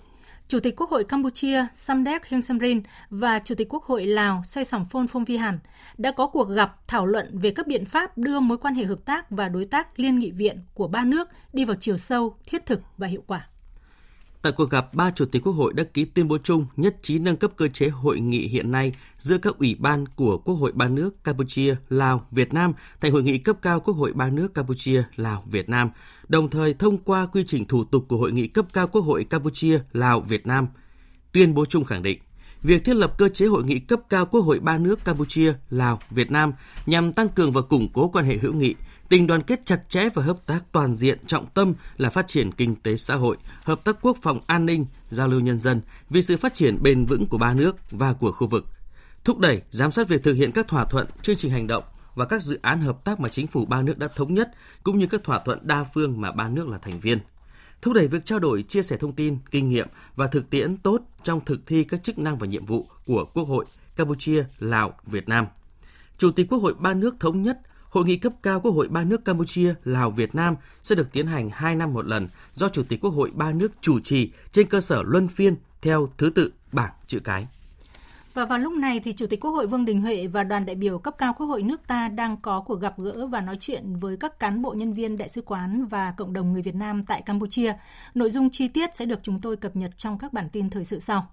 Chủ tịch Quốc hội Campuchia Samdech Heng Samrin và Chủ tịch Quốc hội Lào Say Sỏng Phôn Phong Vi Hàn đã có cuộc gặp thảo luận về các biện pháp đưa mối quan hệ hợp tác và đối tác liên nghị viện của ba nước đi vào chiều sâu, thiết thực và hiệu quả.
Tại cuộc gặp, ba chủ tịch quốc hội đã ký tuyên bố chung nhất trí nâng cấp cơ chế hội nghị hiện nay giữa các ủy ban của Quốc hội ba nước Campuchia, Lào, Việt Nam thành hội nghị cấp cao Quốc hội ba nước Campuchia, Lào, Việt Nam, đồng thời thông qua quy trình thủ tục của hội nghị cấp cao Quốc hội Campuchia, Lào, Việt Nam. Tuyên bố chung khẳng định, việc thiết lập cơ chế hội nghị cấp cao Quốc hội ba nước Campuchia, Lào, Việt Nam nhằm tăng cường và củng cố quan hệ hữu nghị, Tình đoàn kết chặt chẽ và hợp tác toàn diện trọng tâm là phát triển kinh tế xã hội, hợp tác quốc phòng an ninh, giao lưu nhân dân vì sự phát triển bền vững của ba nước và của khu vực. Thúc đẩy, giám sát việc thực hiện các thỏa thuận, chương trình hành động và các dự án hợp tác mà chính phủ ba nước đã thống nhất cũng như các thỏa thuận đa phương mà ba nước là thành viên. Thúc đẩy việc trao đổi, chia sẻ thông tin, kinh nghiệm và thực tiễn tốt trong thực thi các chức năng và nhiệm vụ của Quốc hội Campuchia, Lào, Việt Nam. Chủ tịch Quốc hội ba nước thống nhất Hội nghị cấp cao Quốc hội ba nước Campuchia, Lào, Việt Nam sẽ được tiến hành 2 năm một lần do Chủ tịch Quốc hội ba nước chủ trì trên cơ sở luân phiên theo thứ tự bảng chữ cái.
Và vào lúc này thì Chủ tịch Quốc hội Vương Đình Huệ và đoàn đại biểu cấp cao Quốc hội nước ta đang có cuộc gặp gỡ và nói chuyện với các cán bộ nhân viên đại sứ quán và cộng đồng người Việt Nam tại Campuchia. Nội dung chi tiết sẽ được chúng tôi cập nhật trong các bản tin thời sự sau.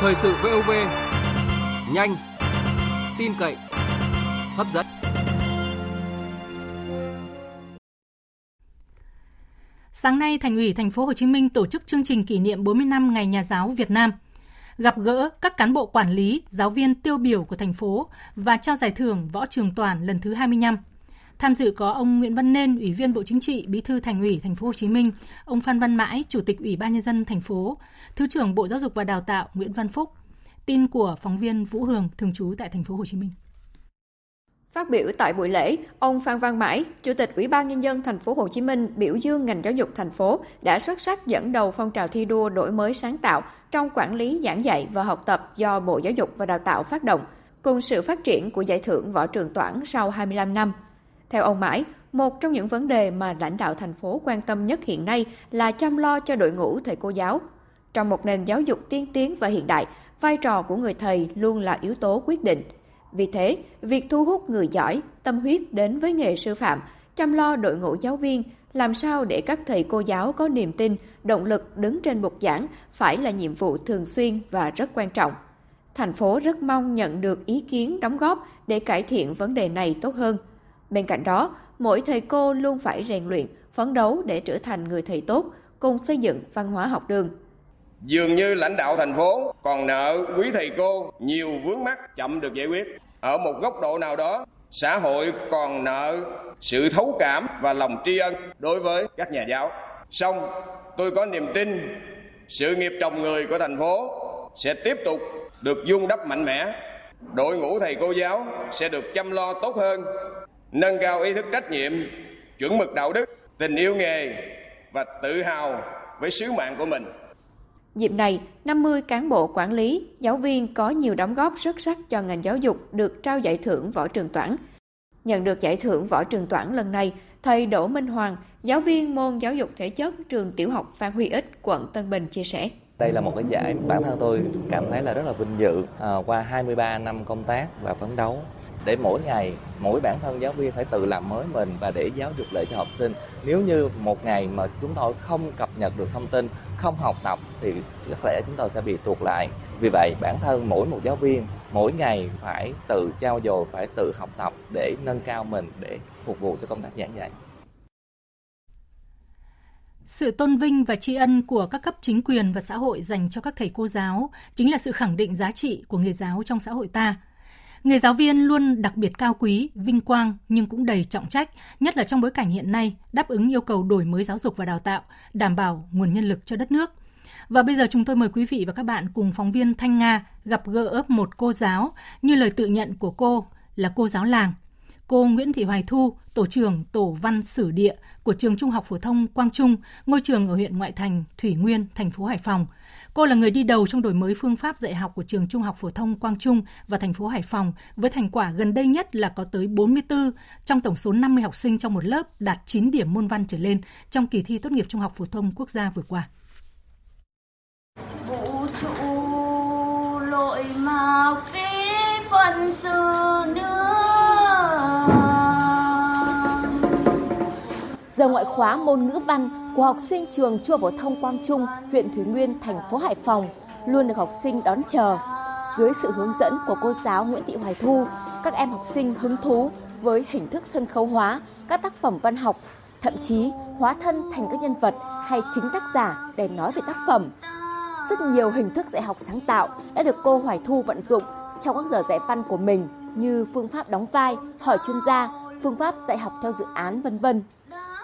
Thời sự VOV nhanh, tin cậy, hấp dẫn.
Sáng nay, Thành ủy Thành phố Hồ Chí Minh tổ chức chương trình kỷ niệm 40 năm Ngày Nhà giáo Việt Nam. gặp gỡ các cán bộ quản lý, giáo viên tiêu biểu của thành phố và trao giải thưởng Võ Trường Toàn lần thứ 25. Tham dự có ông Nguyễn Văn Nên, Ủy viên Bộ Chính trị, Bí thư Thành ủy Thành phố Hồ Chí Minh, ông Phan Văn Mãi, Chủ tịch Ủy ban nhân dân thành phố, Thứ trưởng Bộ Giáo dục và Đào tạo Nguyễn Văn Phúc. Tin của phóng viên Vũ Hường thường trú tại Thành phố Hồ Chí Minh.
Phát biểu tại buổi lễ, ông Phan Văn Mãi, Chủ tịch Ủy ban nhân dân thành phố Hồ Chí Minh biểu dương ngành giáo dục thành phố đã xuất sắc dẫn đầu phong trào thi đua đổi mới sáng tạo trong quản lý giảng dạy và học tập do Bộ Giáo dục và Đào tạo phát động, cùng sự phát triển của giải thưởng Võ Trường Toản sau 25 năm. Theo ông Mãi, một trong những vấn đề mà lãnh đạo thành phố quan tâm nhất hiện nay là chăm lo cho đội ngũ thầy cô giáo. Trong một nền giáo dục tiên tiến và hiện đại, vai trò của người thầy luôn là yếu tố quyết định – vì thế, việc thu hút người giỏi, tâm huyết đến với nghề sư phạm, chăm lo đội ngũ giáo viên, làm sao để các thầy cô giáo có niềm tin, động lực đứng trên bục giảng phải là nhiệm vụ thường xuyên và rất quan trọng. Thành phố rất mong nhận được ý kiến đóng góp để cải thiện vấn đề này tốt hơn. Bên cạnh đó, mỗi thầy cô luôn phải rèn luyện, phấn đấu để trở thành người thầy tốt, cùng xây dựng văn hóa học đường.
Dường như lãnh đạo thành phố còn nợ quý thầy cô nhiều vướng mắt chậm được giải quyết. Ở một góc độ nào đó, xã hội còn nợ sự thấu cảm và lòng tri ân đối với các nhà giáo. Song tôi có niềm tin sự nghiệp trồng người của thành phố sẽ tiếp tục được dung đắp mạnh mẽ. Đội ngũ thầy cô giáo sẽ được chăm lo tốt hơn, nâng cao ý thức trách nhiệm, chuẩn mực đạo đức, tình yêu nghề và tự hào với sứ mạng của mình.
Dịp này, 50 cán bộ quản lý, giáo viên có nhiều đóng góp xuất sắc cho ngành giáo dục được trao giải thưởng Võ Trường Toản. Nhận được giải thưởng Võ Trường Toản lần này, thầy Đỗ Minh Hoàng, giáo viên môn giáo dục thể chất trường tiểu học Phan Huy Ích, quận Tân Bình chia sẻ.
Đây là một cái giải bản thân tôi cảm thấy là rất là vinh dự à, qua 23 năm công tác và phấn đấu để mỗi ngày, mỗi bản thân giáo viên phải tự làm mới mình và để giáo dục lại cho học sinh. Nếu như một ngày mà chúng tôi không cập nhật được thông tin, không học tập thì có lẽ chúng tôi sẽ bị tuột lại. Vì vậy, bản thân mỗi một giáo viên mỗi ngày phải tự trao dồi, phải tự học tập để nâng cao mình để phục vụ cho công tác giảng dạy.
Sự tôn vinh và tri ân của các cấp chính quyền và xã hội dành cho các thầy cô giáo chính là sự khẳng định giá trị của nghề giáo trong xã hội ta. Nghề giáo viên luôn đặc biệt cao quý, vinh quang nhưng cũng đầy trọng trách, nhất là trong bối cảnh hiện nay đáp ứng yêu cầu đổi mới giáo dục và đào tạo, đảm bảo nguồn nhân lực cho đất nước. Và bây giờ chúng tôi mời quý vị và các bạn cùng phóng viên Thanh Nga gặp gỡ một cô giáo như lời tự nhận của cô là cô giáo làng. Cô Nguyễn Thị Hoài Thu, tổ trưởng Tổ văn Sử địa của trường Trung học phổ thông Quang Trung, ngôi trường ở huyện ngoại thành Thủy Nguyên, thành phố Hải Phòng, Cô là người đi đầu trong đổi mới phương pháp dạy học của trường Trung học phổ thông Quang Trung và thành phố Hải Phòng với thành quả gần đây nhất là có tới 44 trong tổng số 50 học sinh trong một lớp đạt 9 điểm môn văn trở lên trong kỳ thi tốt nghiệp Trung học phổ thông quốc gia vừa qua. Vũ trụ lội mà phi phận sự nữa
Giờ ngoại khóa môn ngữ văn của học sinh trường Chùa phổ thông Quang Trung, huyện Thủy Nguyên, thành phố Hải Phòng luôn được học sinh đón chờ. Dưới sự hướng dẫn của cô giáo Nguyễn Thị Hoài Thu, các em học sinh hứng thú với hình thức sân khấu hóa các tác phẩm văn học, thậm chí hóa thân thành các nhân vật hay chính tác giả để nói về tác phẩm. Rất nhiều hình thức dạy học sáng tạo đã được cô Hoài Thu vận dụng trong các giờ dạy văn của mình như phương pháp đóng vai, hỏi chuyên gia, phương pháp dạy học theo dự án vân vân.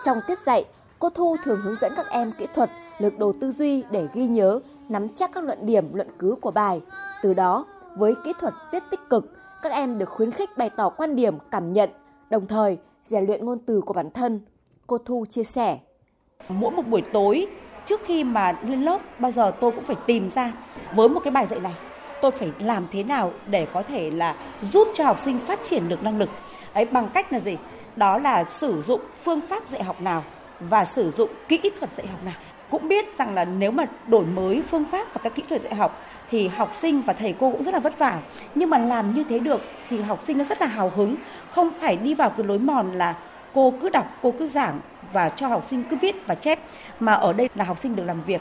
Trong tiết dạy, cô Thu thường hướng dẫn các em kỹ thuật, lực đồ tư duy để ghi nhớ, nắm chắc các luận điểm, luận cứ của bài. Từ đó, với kỹ thuật viết tích cực, các em được khuyến khích bày tỏ quan điểm, cảm nhận, đồng thời rèn luyện ngôn từ của bản thân. Cô Thu chia sẻ.
Mỗi một buổi tối trước khi mà lên lớp bao giờ tôi cũng phải tìm ra với một cái bài dạy này tôi phải làm thế nào để có thể là giúp cho học sinh phát triển được năng lực ấy bằng cách là gì đó là sử dụng phương pháp dạy học nào và sử dụng kỹ thuật dạy học nào. Cũng biết rằng là nếu mà đổi mới phương pháp và các kỹ thuật dạy học thì học sinh và thầy cô cũng rất là vất vả. Nhưng mà làm như thế được thì học sinh nó rất là hào hứng. Không phải đi vào cái lối mòn là cô cứ đọc, cô cứ giảng và cho học sinh cứ viết và chép, mà ở đây là học sinh được làm việc.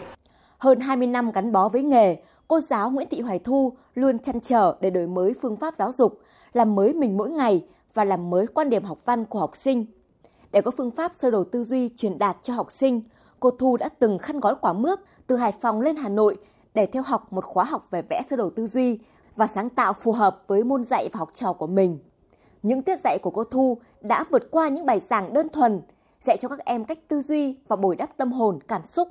Hơn 20 năm gắn bó với nghề, cô giáo Nguyễn Thị Hoài Thu luôn chăn trở để đổi mới phương pháp giáo dục, làm mới mình mỗi ngày và làm mới quan điểm học văn của học sinh. Để có phương pháp sơ đồ tư duy truyền đạt cho học sinh, cô Thu đã từng khăn gói quả mướp từ Hải Phòng lên Hà Nội để theo học một khóa học về vẽ sơ đồ tư duy và sáng tạo phù hợp với môn dạy và học trò của mình. Những tiết dạy của cô Thu đã vượt qua những bài giảng đơn thuần, dạy cho các em cách tư duy và bồi đắp tâm hồn, cảm xúc.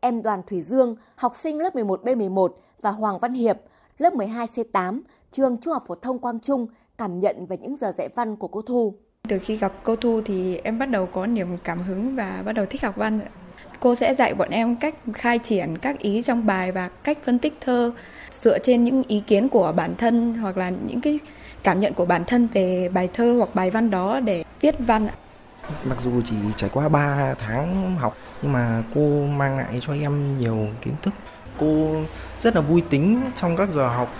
Em Đoàn Thủy Dương, học sinh lớp 11B11 và Hoàng Văn Hiệp, lớp 12C8, trường Trung học phổ thông Quang Trung cảm nhận về những giờ dạy văn của cô Thu.
Từ khi gặp cô Thu thì em bắt đầu có niềm cảm hứng và bắt đầu thích học văn. Cô sẽ dạy bọn em cách khai triển các ý trong bài và cách phân tích thơ dựa trên những ý kiến của bản thân hoặc là những cái cảm nhận của bản thân về bài thơ hoặc bài văn đó để viết văn.
Mặc dù chỉ trải qua 3 tháng học nhưng mà cô mang lại cho em nhiều kiến thức. Cô rất là vui tính trong các giờ học,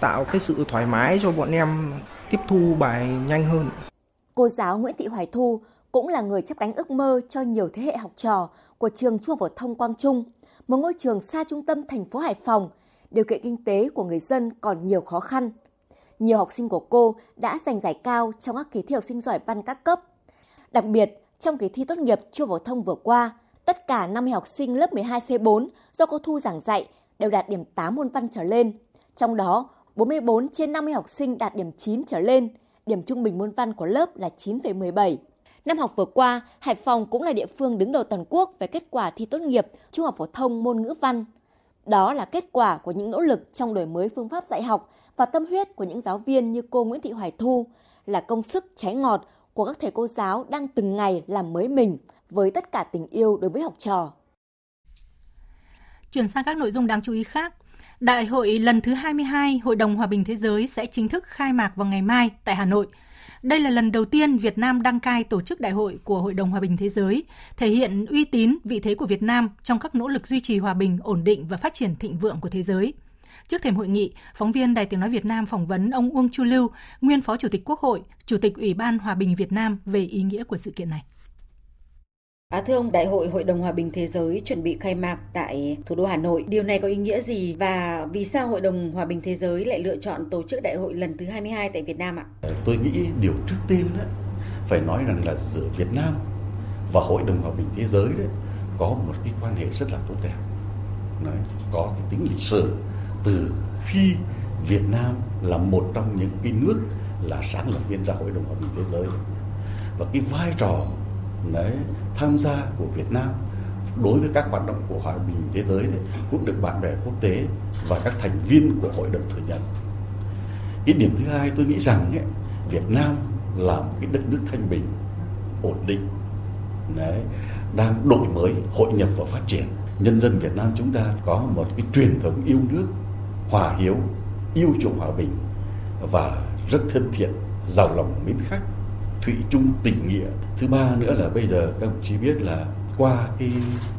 tạo cái sự thoải mái cho bọn em tiếp thu bài nhanh hơn.
Cô giáo Nguyễn Thị Hoài Thu cũng là người chấp cánh ước mơ cho nhiều thế hệ học trò của trường Trung phổ thông Quang Trung, một ngôi trường xa trung tâm thành phố Hải Phòng. Điều kiện kinh tế của người dân còn nhiều khó khăn. Nhiều học sinh của cô đã giành giải cao trong các kỳ thi học sinh giỏi văn các cấp. Đặc biệt, trong kỳ thi tốt nghiệp Trung phổ thông vừa qua, tất cả 50 học sinh lớp 12C4 do cô Thu giảng dạy đều đạt điểm 8 môn văn trở lên. Trong đó, 44 trên 50 học sinh đạt điểm 9 trở lên, điểm trung bình môn văn của lớp là 9,17. Năm học vừa qua, Hải Phòng cũng là địa phương đứng đầu toàn quốc về kết quả thi tốt nghiệp trung học phổ thông môn ngữ văn. Đó là kết quả của những nỗ lực trong đổi mới phương pháp dạy học và tâm huyết của những giáo viên như cô Nguyễn Thị Hoài Thu, là công sức cháy ngọt của các thầy cô giáo đang từng ngày làm mới mình với tất cả tình yêu đối với học trò.
Chuyển sang các nội dung đáng chú ý khác. Đại hội lần thứ 22 Hội đồng Hòa bình Thế giới sẽ chính thức khai mạc vào ngày mai tại Hà Nội. Đây là lần đầu tiên Việt Nam đăng cai tổ chức đại hội của Hội đồng Hòa bình Thế giới, thể hiện uy tín, vị thế của Việt Nam trong các nỗ lực duy trì hòa bình, ổn định và phát triển thịnh vượng của thế giới. Trước thềm hội nghị, phóng viên Đài Tiếng Nói Việt Nam phỏng vấn ông Uông Chu Lưu, nguyên Phó Chủ tịch Quốc hội, Chủ tịch Ủy ban Hòa bình Việt Nam về ý nghĩa của sự kiện này.
À, thưa ông, Đại hội Hội đồng Hòa bình Thế giới chuẩn bị khai mạc tại thủ đô Hà Nội. Điều này có ý nghĩa gì và vì sao Hội đồng Hòa bình Thế giới lại lựa chọn tổ chức đại hội lần thứ 22 tại Việt Nam ạ?
Ờ, tôi nghĩ điều trước tiên đó, phải nói rằng là giữa Việt Nam và Hội đồng Hòa bình Thế giới đấy có một cái quan hệ rất là tốt đẹp. Đấy, có cái tính lịch sử từ khi Việt Nam là một trong những cái nước là sáng lập viên ra Hội đồng Hòa bình Thế giới và cái vai trò đấy, tham gia của Việt Nam đối với các hoạt động của hòa bình thế giới đấy, cũng được bạn bè quốc tế và các thành viên của hội đồng thừa nhận. Cái điểm thứ hai tôi nghĩ rằng ấy, Việt Nam là một cái đất nước thanh bình, ổn định, đấy, đang đổi mới, hội nhập và phát triển. Nhân dân Việt Nam chúng ta có một cái truyền thống yêu nước, hòa hiếu, yêu chuộng hòa bình và rất thân thiện, giàu lòng mến khách thủy chung tình nghĩa. Thứ ba nữa là bây giờ các đồng chí biết là qua cái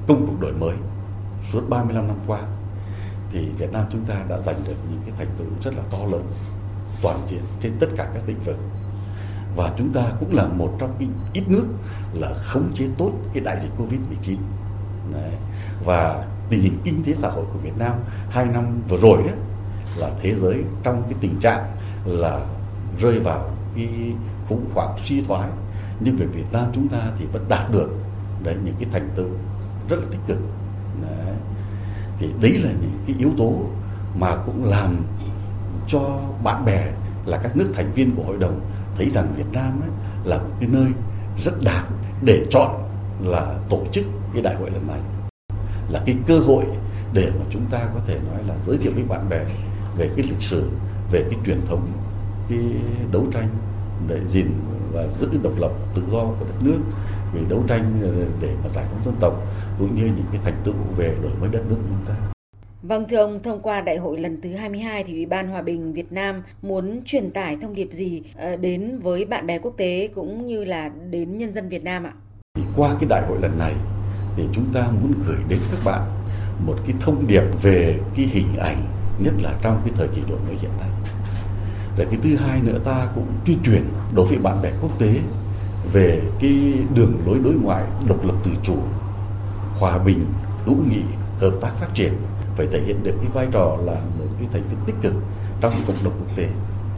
công cuộc đổi mới, suốt 35 năm qua, thì Việt Nam chúng ta đã giành được những cái thành tựu rất là to lớn, toàn diện trên tất cả các lĩnh vực. Và chúng ta cũng là một trong những ít nước là khống chế tốt cái đại dịch Covid-19 Đấy. và tình hình kinh tế xã hội của Việt Nam hai năm vừa rồi đó là thế giới trong cái tình trạng là rơi vào cái khủng hoảng suy thoái. Nhưng về Việt Nam chúng ta thì vẫn đạt được, đấy, những cái thành tựu rất là tích cực. Đấy. thì đấy là những cái yếu tố mà cũng làm cho bạn bè là các nước thành viên của hội đồng thấy rằng Việt Nam ấy là một cái nơi rất đáng để chọn là tổ chức cái đại hội lần này. Là cái cơ hội để mà chúng ta có thể nói là giới thiệu với bạn bè về cái lịch sử, về cái truyền thống, cái đấu tranh để gìn và giữ độc lập tự do của đất nước về đấu tranh ờ, để mà giải phóng dân tộc cũng như những cái thành tựu về đổi mới đất nước của chúng ta.
Vâng thưa ông, thông qua đại hội lần thứ 22 thì Ủy ban Hòa bình Việt Nam muốn truyền tải thông điệp gì ờ, đến với bạn bè quốc tế cũng như là đến nhân dân Việt Nam ạ?
Thì qua cái đại hội lần này thì chúng ta muốn gửi đến các bạn một cái thông điệp về cái hình ảnh nhất là trong cái thời kỳ đổi mới hiện nay để cái thứ hai nữa ta cũng tuyên truyền đối với bạn bè quốc tế về cái đường lối đối ngoại độc lập tự chủ hòa bình hữu nghị hợp tác phát triển phải thể hiện được cái vai trò là một cái thành tích tích cực trong cộng đồng quốc tế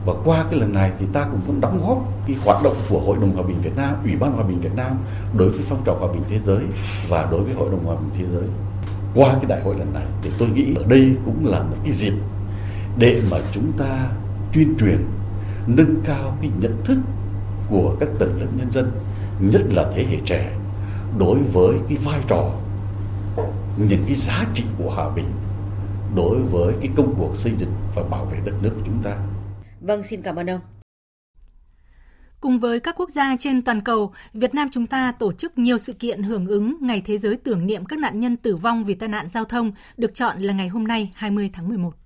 và qua cái lần này thì ta cũng muốn đóng góp cái hoạt động của Hội đồng Hòa bình Việt Nam, Ủy ban Hòa bình Việt Nam đối với phong trào hòa bình thế giới và đối với Hội đồng Hòa bình thế giới. qua cái đại hội lần này thì tôi nghĩ ở đây cũng là một cái dịp để mà chúng ta tuyên truyền nâng cao cái nhận thức của các tầng lớp nhân dân nhất là thế hệ trẻ đối với cái vai trò những cái giá trị của hòa bình đối với cái công cuộc xây dựng và bảo vệ đất nước của chúng ta.
Vâng, xin cảm ơn ông.
Cùng với các quốc gia trên toàn cầu, Việt Nam chúng ta tổ chức nhiều sự kiện hưởng ứng Ngày Thế giới tưởng niệm các nạn nhân tử vong vì tai nạn giao thông, được chọn là ngày hôm nay 20 tháng 11.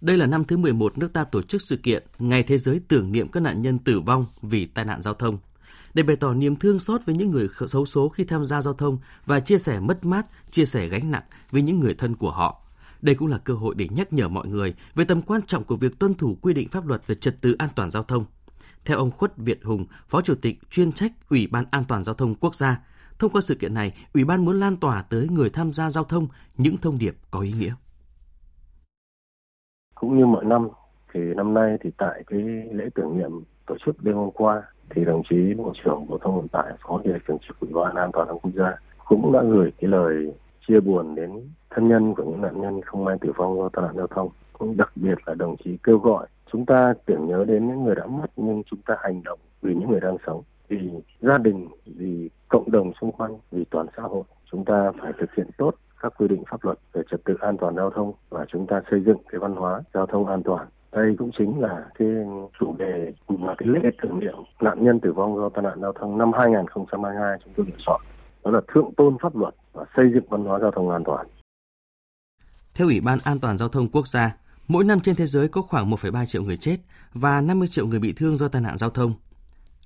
Đây là năm thứ 11 nước ta tổ chức sự kiện Ngày Thế giới tưởng niệm các nạn nhân tử vong vì tai nạn giao thông. Để bày tỏ niềm thương xót với những người xấu số khi tham gia giao thông và chia sẻ mất mát, chia sẻ gánh nặng với những người thân của họ. Đây cũng là cơ hội để nhắc nhở mọi người về tầm quan trọng của việc tuân thủ quy định pháp luật về trật tự an toàn giao thông. Theo ông Khuất Việt Hùng, Phó Chủ tịch chuyên trách Ủy ban An toàn giao thông quốc gia, thông qua sự kiện này, Ủy ban muốn lan tỏa tới người tham gia giao thông những thông điệp có ý nghĩa.
Cũng như mọi năm, thì năm nay thì tại cái lễ tưởng niệm tổ chức đêm hôm qua thì đồng chí bộ trưởng bộ thông vận tải phó điều trưởng trực ủy ban an toàn giao thông quốc gia cũng đã gửi cái lời chia buồn đến thân nhân của những nạn nhân không may tử vong do tai nạn giao thông. Cũng đặc biệt là đồng chí kêu gọi chúng ta tưởng nhớ đến những người đã mất nhưng chúng ta hành động vì những người đang sống. Vì gia đình vì cộng đồng xung quanh vì toàn xã hội chúng ta phải thực hiện tốt các quy định pháp luật về trật tự an toàn giao thông và chúng ta xây dựng cái văn hóa giao thông an toàn đây cũng chính là cái chủ đề mà cái lễ tưởng niệm nạn nhân tử vong do tai nạn giao thông năm 2022 chúng tôi lựa chọn đó là thượng tôn pháp luật và xây dựng văn hóa giao thông an toàn.
Theo Ủy ban An toàn giao thông quốc gia, mỗi năm trên thế giới có khoảng 1,3 triệu người chết và 50 triệu người bị thương do tai nạn giao thông.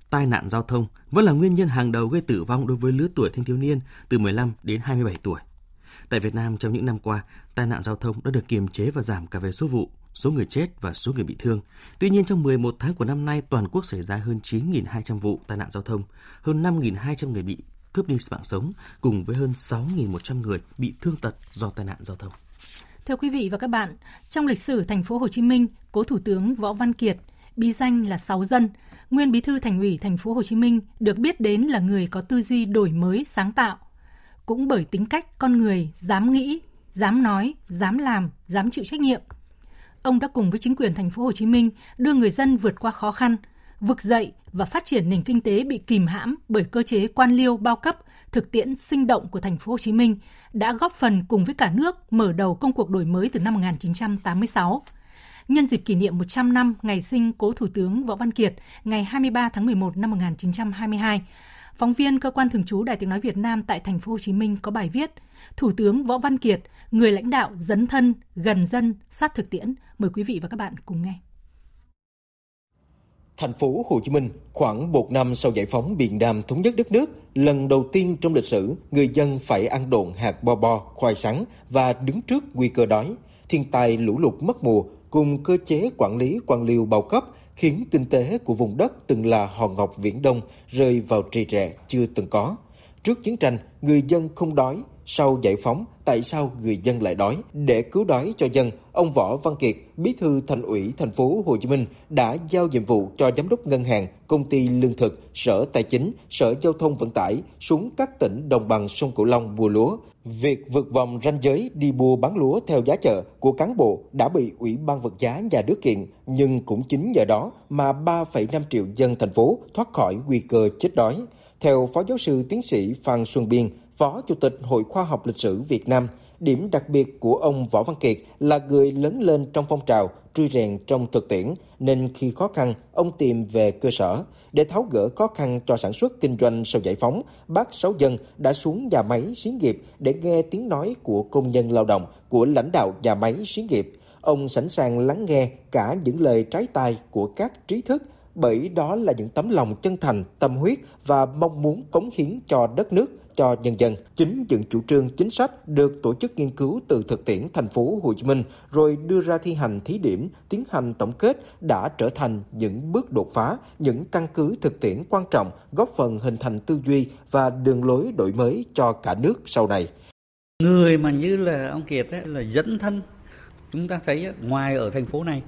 Tai nạn giao thông vẫn là nguyên nhân hàng đầu gây tử vong đối với lứa tuổi thanh thiếu niên từ 15 đến 27 tuổi. Tại Việt Nam trong những năm qua, tai nạn giao thông đã được kiềm chế và giảm cả về số vụ, số người chết và số người bị thương. Tuy nhiên trong 11 tháng của năm nay, toàn quốc xảy ra hơn 9.200 vụ tai nạn giao thông, hơn 5.200 người bị cướp đi mạng sống, cùng với hơn 6.100 người bị thương tật do tai nạn giao thông.
Thưa quý vị và các bạn, trong lịch sử thành phố Hồ Chí Minh, cố thủ tướng Võ Văn Kiệt, bí danh là Sáu Dân, nguyên bí thư thành ủy thành phố Hồ Chí Minh được biết đến là người có tư duy đổi mới, sáng tạo. Cũng bởi tính cách con người dám nghĩ, dám nói, dám làm, dám chịu trách nhiệm – ông đã cùng với chính quyền thành phố Hồ Chí Minh đưa người dân vượt qua khó khăn, vực dậy và phát triển nền kinh tế bị kìm hãm bởi cơ chế quan liêu bao cấp, thực tiễn sinh động của thành phố Hồ Chí Minh đã góp phần cùng với cả nước mở đầu công cuộc đổi mới từ năm 1986. Nhân dịp kỷ niệm 100 năm ngày sinh cố Thủ tướng Võ Văn Kiệt ngày 23 tháng 11 năm 1922, phóng viên cơ quan thường trú Đài Tiếng nói Việt Nam tại thành phố Hồ Chí Minh có bài viết Thủ tướng Võ Văn Kiệt, người lãnh đạo dấn thân, gần dân, sát thực tiễn. Mời quý vị và các bạn cùng nghe.
Thành phố Hồ Chí Minh, khoảng một năm sau giải phóng miền Nam thống nhất đất nước, lần đầu tiên trong lịch sử, người dân phải ăn độn hạt bo bo, khoai sắn và đứng trước nguy cơ đói. Thiên tai lũ lụt mất mùa cùng cơ chế quản lý quan liêu bao cấp khiến kinh tế của vùng đất từng là hòn ngọc viễn đông rơi vào trì trệ chưa từng có. Trước chiến tranh, người dân không đói, sau giải phóng, tại sao người dân lại đói? Để cứu đói cho dân, ông Võ Văn Kiệt, Bí thư Thành ủy thành phố Hồ Chí Minh đã giao nhiệm vụ cho giám đốc ngân hàng, công ty lương thực, Sở Tài chính, Sở Giao thông Vận tải xuống các tỉnh đồng bằng sông Cửu Long mua lúa. Việc vượt vòng ranh giới đi mua bán lúa theo giá chợ của cán bộ đã bị Ủy ban vật giá nhà nước kiện, nhưng cũng chính nhờ đó mà 3,5 triệu dân thành phố thoát khỏi nguy cơ chết đói. Theo Phó Giáo sư Tiến sĩ Phan Xuân Biên, Phó Chủ tịch Hội Khoa học Lịch sử Việt Nam, điểm đặc biệt của ông Võ Văn Kiệt là người lớn lên trong phong trào, truy rèn trong thực tiễn, nên khi khó khăn, ông tìm về cơ sở. Để tháo gỡ khó khăn cho sản xuất kinh doanh sau giải phóng, bác Sáu Dân đã xuống nhà máy xí nghiệp để nghe tiếng nói của công nhân lao động, của lãnh đạo nhà máy xí nghiệp. Ông sẵn sàng lắng nghe cả những lời trái tai của các trí thức, bởi đó là những tấm lòng chân thành, tâm huyết và mong muốn cống hiến cho đất nước, cho nhân dân. Chính những chủ trương chính sách được tổ chức nghiên cứu từ thực tiễn thành phố Hồ Chí Minh rồi đưa ra thi hành thí điểm, tiến hành tổng kết đã trở thành những bước đột phá, những căn cứ thực tiễn quan trọng góp phần hình thành tư duy và đường lối đổi mới cho cả nước sau này.
Người mà như là ông Kiệt ấy, là dẫn thân chúng ta thấy ngoài ở thành phố này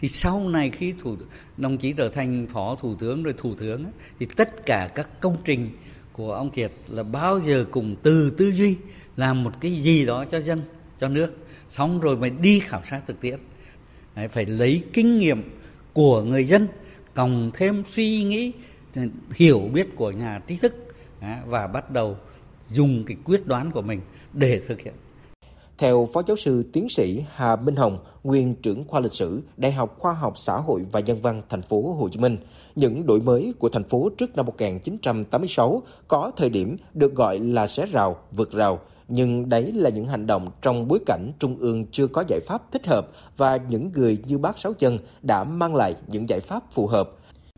thì sau này khi thủ đồng chí trở thành phó thủ tướng rồi thủ tướng thì tất cả các công trình của ông Kiệt là bao giờ cùng từ tư duy làm một cái gì đó cho dân cho nước xong rồi mới đi khảo sát thực tiễn Đấy, phải lấy kinh nghiệm của người dân cộng thêm suy nghĩ hiểu biết của nhà trí thức và bắt đầu dùng cái quyết đoán của mình để thực hiện.
Theo Phó Giáo sư Tiến sĩ Hà Minh Hồng, nguyên trưởng khoa lịch sử Đại học Khoa học Xã hội và Nhân văn thành phố Hồ Chí Minh, những đổi mới của thành phố trước năm 1986 có thời điểm được gọi là xé rào, vượt rào, nhưng đấy là những hành động trong bối cảnh trung ương chưa có giải pháp thích hợp và những người như bác Sáu Chân đã mang lại những giải pháp phù hợp.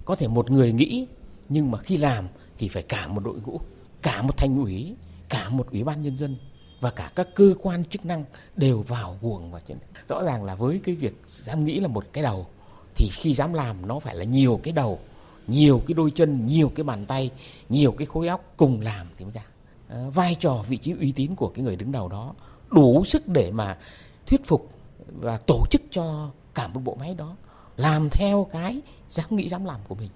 Có thể một người nghĩ nhưng mà khi làm thì phải cả một đội ngũ, cả một thành ủy, cả một ủy ban nhân dân và cả các cơ quan chức năng đều vào guồng và rõ ràng là với cái việc dám nghĩ là một cái đầu thì khi dám làm nó phải là nhiều cái đầu nhiều cái đôi chân nhiều cái bàn tay nhiều cái khối óc cùng làm thì mới ra. À, vai trò vị trí uy tín của cái người đứng đầu đó đủ sức để mà thuyết phục và tổ chức cho cả một bộ máy đó làm theo cái dám nghĩ dám làm của mình.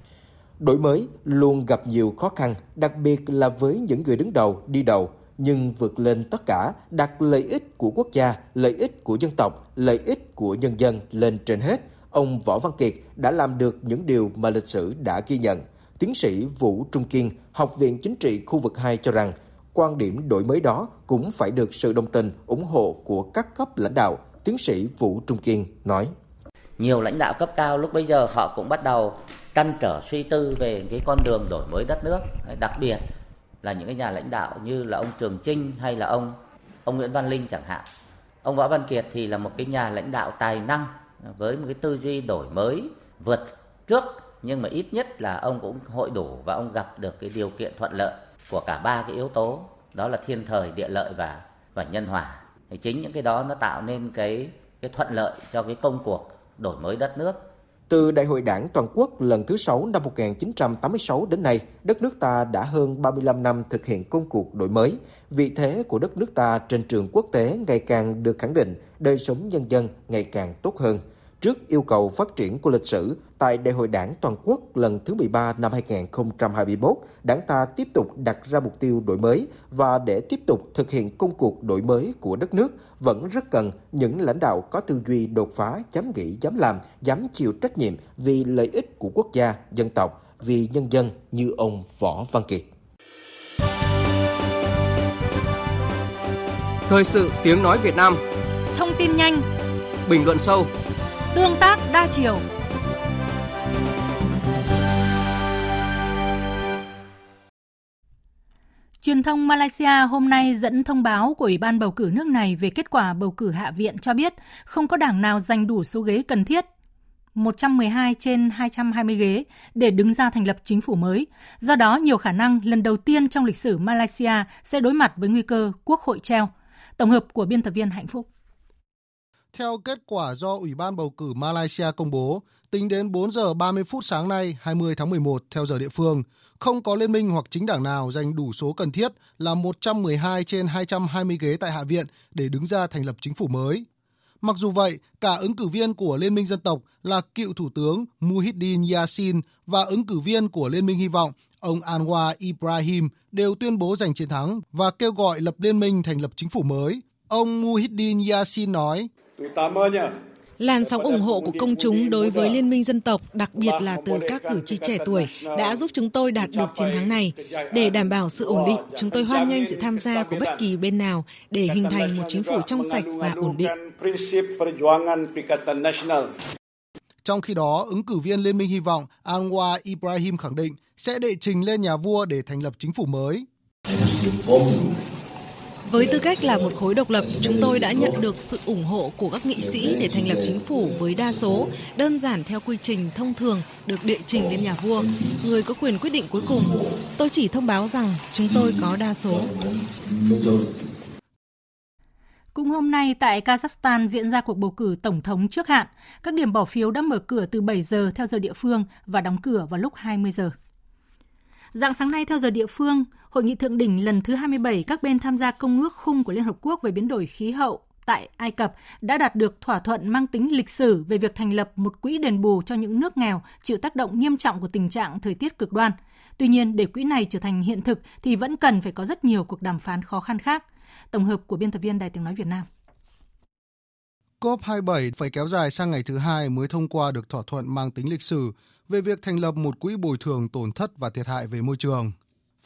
Đổi mới luôn gặp nhiều khó khăn đặc biệt là với những người đứng đầu đi đầu nhưng vượt lên tất cả, đặt lợi ích của quốc gia, lợi ích của dân tộc, lợi ích của nhân dân lên trên hết. Ông Võ Văn Kiệt đã làm được những điều mà lịch sử đã ghi nhận. Tiến sĩ Vũ Trung Kiên, Học viện Chính trị khu vực 2 cho rằng, quan điểm đổi mới đó cũng phải được sự đồng tình, ủng hộ của các cấp lãnh đạo. Tiến sĩ Vũ Trung Kiên nói.
Nhiều lãnh đạo cấp cao lúc bây giờ họ cũng bắt đầu trăn trở suy tư về cái con đường đổi mới đất nước, đặc biệt là những cái nhà lãnh đạo như là ông Trường Trinh hay là ông ông Nguyễn Văn Linh chẳng hạn. Ông Võ Văn Kiệt thì là một cái nhà lãnh đạo tài năng với một cái tư duy đổi mới, vượt trước, nhưng mà ít nhất là ông cũng hội đủ và ông gặp được cái điều kiện thuận lợi của cả ba cái yếu tố, đó là thiên thời, địa lợi và và nhân hòa thì chính những cái đó nó tạo nên cái cái thuận lợi cho cái công cuộc đổi mới đất nước
từ Đại hội Đảng toàn quốc lần thứ 6 năm 1986 đến nay, đất nước ta đã hơn 35 năm thực hiện công cuộc đổi mới. Vị thế của đất nước ta trên trường quốc tế ngày càng được khẳng định, đời sống nhân dân ngày càng tốt hơn. Trước yêu cầu phát triển của lịch sử, tại Đại hội Đảng toàn quốc lần thứ 13 năm 2021, Đảng ta tiếp tục đặt ra mục tiêu đổi mới và để tiếp tục thực hiện công cuộc đổi mới của đất nước, vẫn rất cần những lãnh đạo có tư duy đột phá, dám nghĩ, dám làm, dám chịu trách nhiệm vì lợi ích của quốc gia, dân tộc, vì nhân dân như ông Võ Văn Kiệt.
Thời sự tiếng nói Việt Nam.
Thông tin nhanh.
Bình luận sâu
Tương tác đa chiều Truyền thông Malaysia hôm nay dẫn thông báo của Ủy ban bầu cử nước này về kết quả bầu cử Hạ viện cho biết không có đảng nào giành đủ số ghế cần thiết 112 trên 220 ghế để đứng ra thành lập chính phủ mới. Do đó, nhiều khả năng lần đầu tiên trong lịch sử Malaysia sẽ đối mặt với nguy cơ quốc hội treo. Tổng hợp của biên tập viên Hạnh Phúc.
Theo kết quả do Ủy ban bầu cử Malaysia công bố, tính đến 4 giờ 30 phút sáng nay 20 tháng 11 theo giờ địa phương, không có liên minh hoặc chính đảng nào giành đủ số cần thiết là 112 trên 220 ghế tại Hạ viện để đứng ra thành lập chính phủ mới. Mặc dù vậy, cả ứng cử viên của Liên minh Dân tộc là cựu Thủ tướng Muhyiddin Yassin và ứng cử viên của Liên minh Hy vọng ông Anwar Ibrahim đều tuyên bố giành chiến thắng và kêu gọi lập liên minh thành lập chính phủ mới. Ông Muhyiddin Yassin nói,
Làn sóng ủng hộ của công chúng đối với Liên minh Dân tộc, đặc biệt là từ các cử tri trẻ tuổi, đã giúp chúng tôi đạt được chiến thắng này. Để đảm bảo sự ổn định, chúng tôi hoan nghênh sự tham gia của bất kỳ bên nào để hình thành một chính phủ trong sạch và ổn định.
Trong khi đó, ứng cử viên Liên minh Hy vọng Anwar Ibrahim khẳng định sẽ đệ trình lên nhà vua để thành lập chính phủ mới.
Với tư cách là một khối độc lập, chúng tôi đã nhận được sự ủng hộ của các nghị sĩ để thành lập chính phủ với đa số, đơn giản theo quy trình thông thường được đệ trình lên nhà vua, người có quyền quyết định cuối cùng. Tôi chỉ thông báo rằng chúng tôi có đa số.
Cũng hôm nay tại Kazakhstan diễn ra cuộc bầu cử tổng thống trước hạn. Các điểm bỏ phiếu đã mở cửa từ 7 giờ theo giờ địa phương và đóng cửa vào lúc 20 giờ. Dạng sáng nay theo giờ địa phương, Hội nghị thượng đỉnh lần thứ 27 các bên tham gia Công ước khung của Liên Hợp Quốc về biến đổi khí hậu tại Ai Cập đã đạt được thỏa thuận mang tính lịch sử về việc thành lập một quỹ đền bù cho những nước nghèo chịu tác động nghiêm trọng của tình trạng thời tiết cực đoan. Tuy nhiên, để quỹ này trở thành hiện thực thì vẫn cần phải có rất nhiều cuộc đàm phán khó khăn khác. Tổng hợp của biên tập viên Đài Tiếng Nói Việt Nam.
COP27 phải kéo dài sang ngày thứ hai mới thông qua được thỏa thuận mang tính lịch sử về việc thành lập một quỹ bồi thường tổn thất và thiệt hại về môi trường.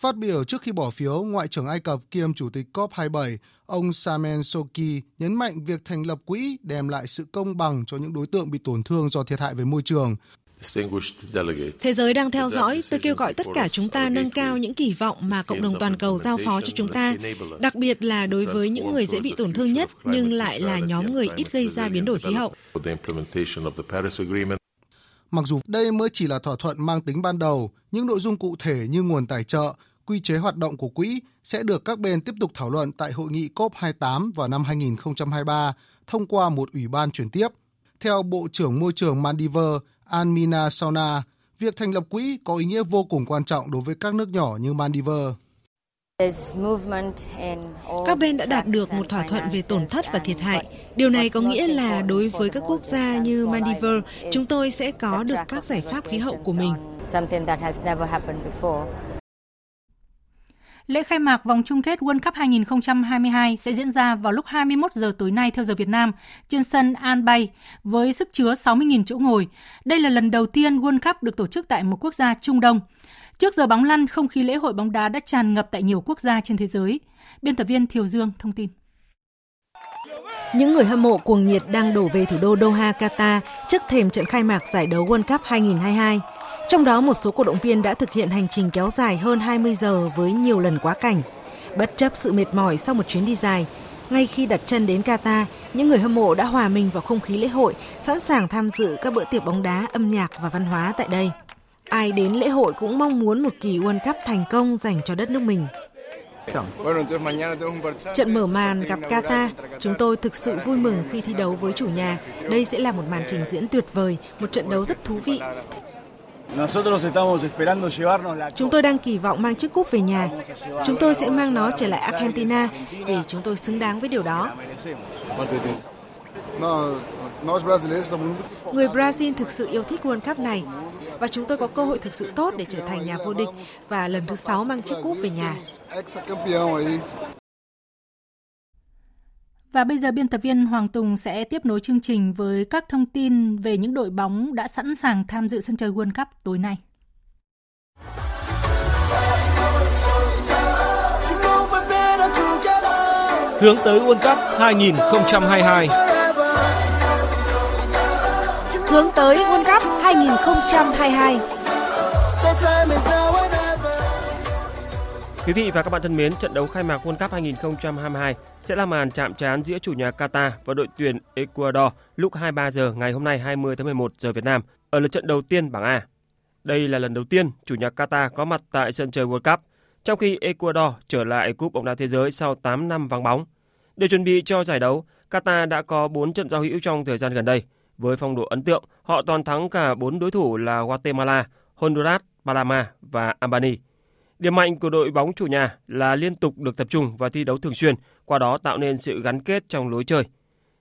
Phát biểu trước khi bỏ phiếu, Ngoại trưởng Ai Cập kiêm Chủ tịch COP27, ông Samen Soki nhấn mạnh việc thành lập quỹ đem lại sự công bằng cho những đối tượng bị tổn thương do thiệt hại về môi trường.
Thế giới đang theo dõi, tôi kêu gọi tất cả chúng ta nâng cao những kỳ vọng mà cộng đồng toàn cầu giao phó cho chúng ta, đặc biệt là đối với những người dễ bị tổn thương nhất nhưng lại là nhóm người ít gây ra biến đổi khí hậu.
Mặc dù đây mới chỉ là thỏa thuận mang tính ban đầu, những nội dung cụ thể như nguồn tài trợ, quy chế hoạt động của quỹ sẽ được các bên tiếp tục thảo luận tại hội nghị COP28 vào năm 2023 thông qua một ủy ban chuyển tiếp. Theo Bộ trưởng Môi trường Maldives Almina Sauna, việc thành lập quỹ có ý nghĩa vô cùng quan trọng đối với các nước nhỏ như Maldives.
Các bên đã đạt được một thỏa thuận về tổn thất và thiệt hại. Điều này có nghĩa là đối với các quốc gia như Maldives, chúng tôi sẽ có được các giải pháp khí hậu của mình.
Lễ khai mạc vòng chung kết World Cup 2022 sẽ diễn ra vào lúc 21 giờ tối nay theo giờ Việt Nam trên sân An Bay với sức chứa 60.000 chỗ ngồi. Đây là lần đầu tiên World Cup được tổ chức tại một quốc gia Trung Đông. Trước giờ bóng lăn, không khí lễ hội bóng đá đã tràn ngập tại nhiều quốc gia trên thế giới. Biên tập viên Thiều Dương thông tin.
Những người hâm mộ cuồng nhiệt đang đổ về thủ đô Doha, Qatar trước thềm trận khai mạc giải đấu World Cup 2022. Trong đó một số cổ động viên đã thực hiện hành trình kéo dài hơn 20 giờ với nhiều lần quá cảnh. Bất chấp sự mệt mỏi sau một chuyến đi dài, ngay khi đặt chân đến Qatar, những người hâm mộ đã hòa mình vào không khí lễ hội, sẵn sàng tham dự các bữa tiệc bóng đá, âm nhạc và văn hóa tại đây. Ai đến lễ hội cũng mong muốn một kỳ World Cup thành công dành cho đất nước mình. Trận mở màn gặp Qatar, chúng tôi thực sự vui mừng khi thi đấu với chủ nhà. Đây sẽ là một màn trình diễn tuyệt vời, một trận đấu rất thú vị. Chúng tôi đang kỳ vọng mang chiếc cúp về nhà. Chúng tôi sẽ mang nó trở lại Argentina vì chúng tôi xứng đáng với điều đó. Người Brazil thực sự yêu thích World Cup này và chúng tôi có cơ hội thực sự tốt để trở thành nhà vô địch và lần thứ sáu mang chiếc cúp về nhà.
Và bây giờ biên tập viên Hoàng Tùng sẽ tiếp nối chương trình với các thông tin về những đội bóng đã sẵn sàng tham dự sân chơi World Cup tối nay.
Hướng tới World Cup 2022
Hướng tới World Cup 2022
Quý vị và các bạn thân mến, trận đấu khai mạc World Cup 2022 sẽ là màn chạm trán giữa chủ nhà Qatar và đội tuyển Ecuador lúc 23 giờ ngày hôm nay 20 tháng 11 giờ Việt Nam ở lượt trận đầu tiên bảng A. Đây là lần đầu tiên chủ nhà Qatar có mặt tại sân chơi World Cup, trong khi Ecuador trở lại Cúp bóng đá thế giới sau 8 năm vắng bóng. Để chuẩn bị cho giải đấu, Qatar đã có 4 trận giao hữu trong thời gian gần đây. Với phong độ ấn tượng, họ toàn thắng cả 4 đối thủ là Guatemala, Honduras, Panama và Albania. Điểm mạnh của đội bóng chủ nhà là liên tục được tập trung và thi đấu thường xuyên, qua đó tạo nên sự gắn kết trong lối chơi.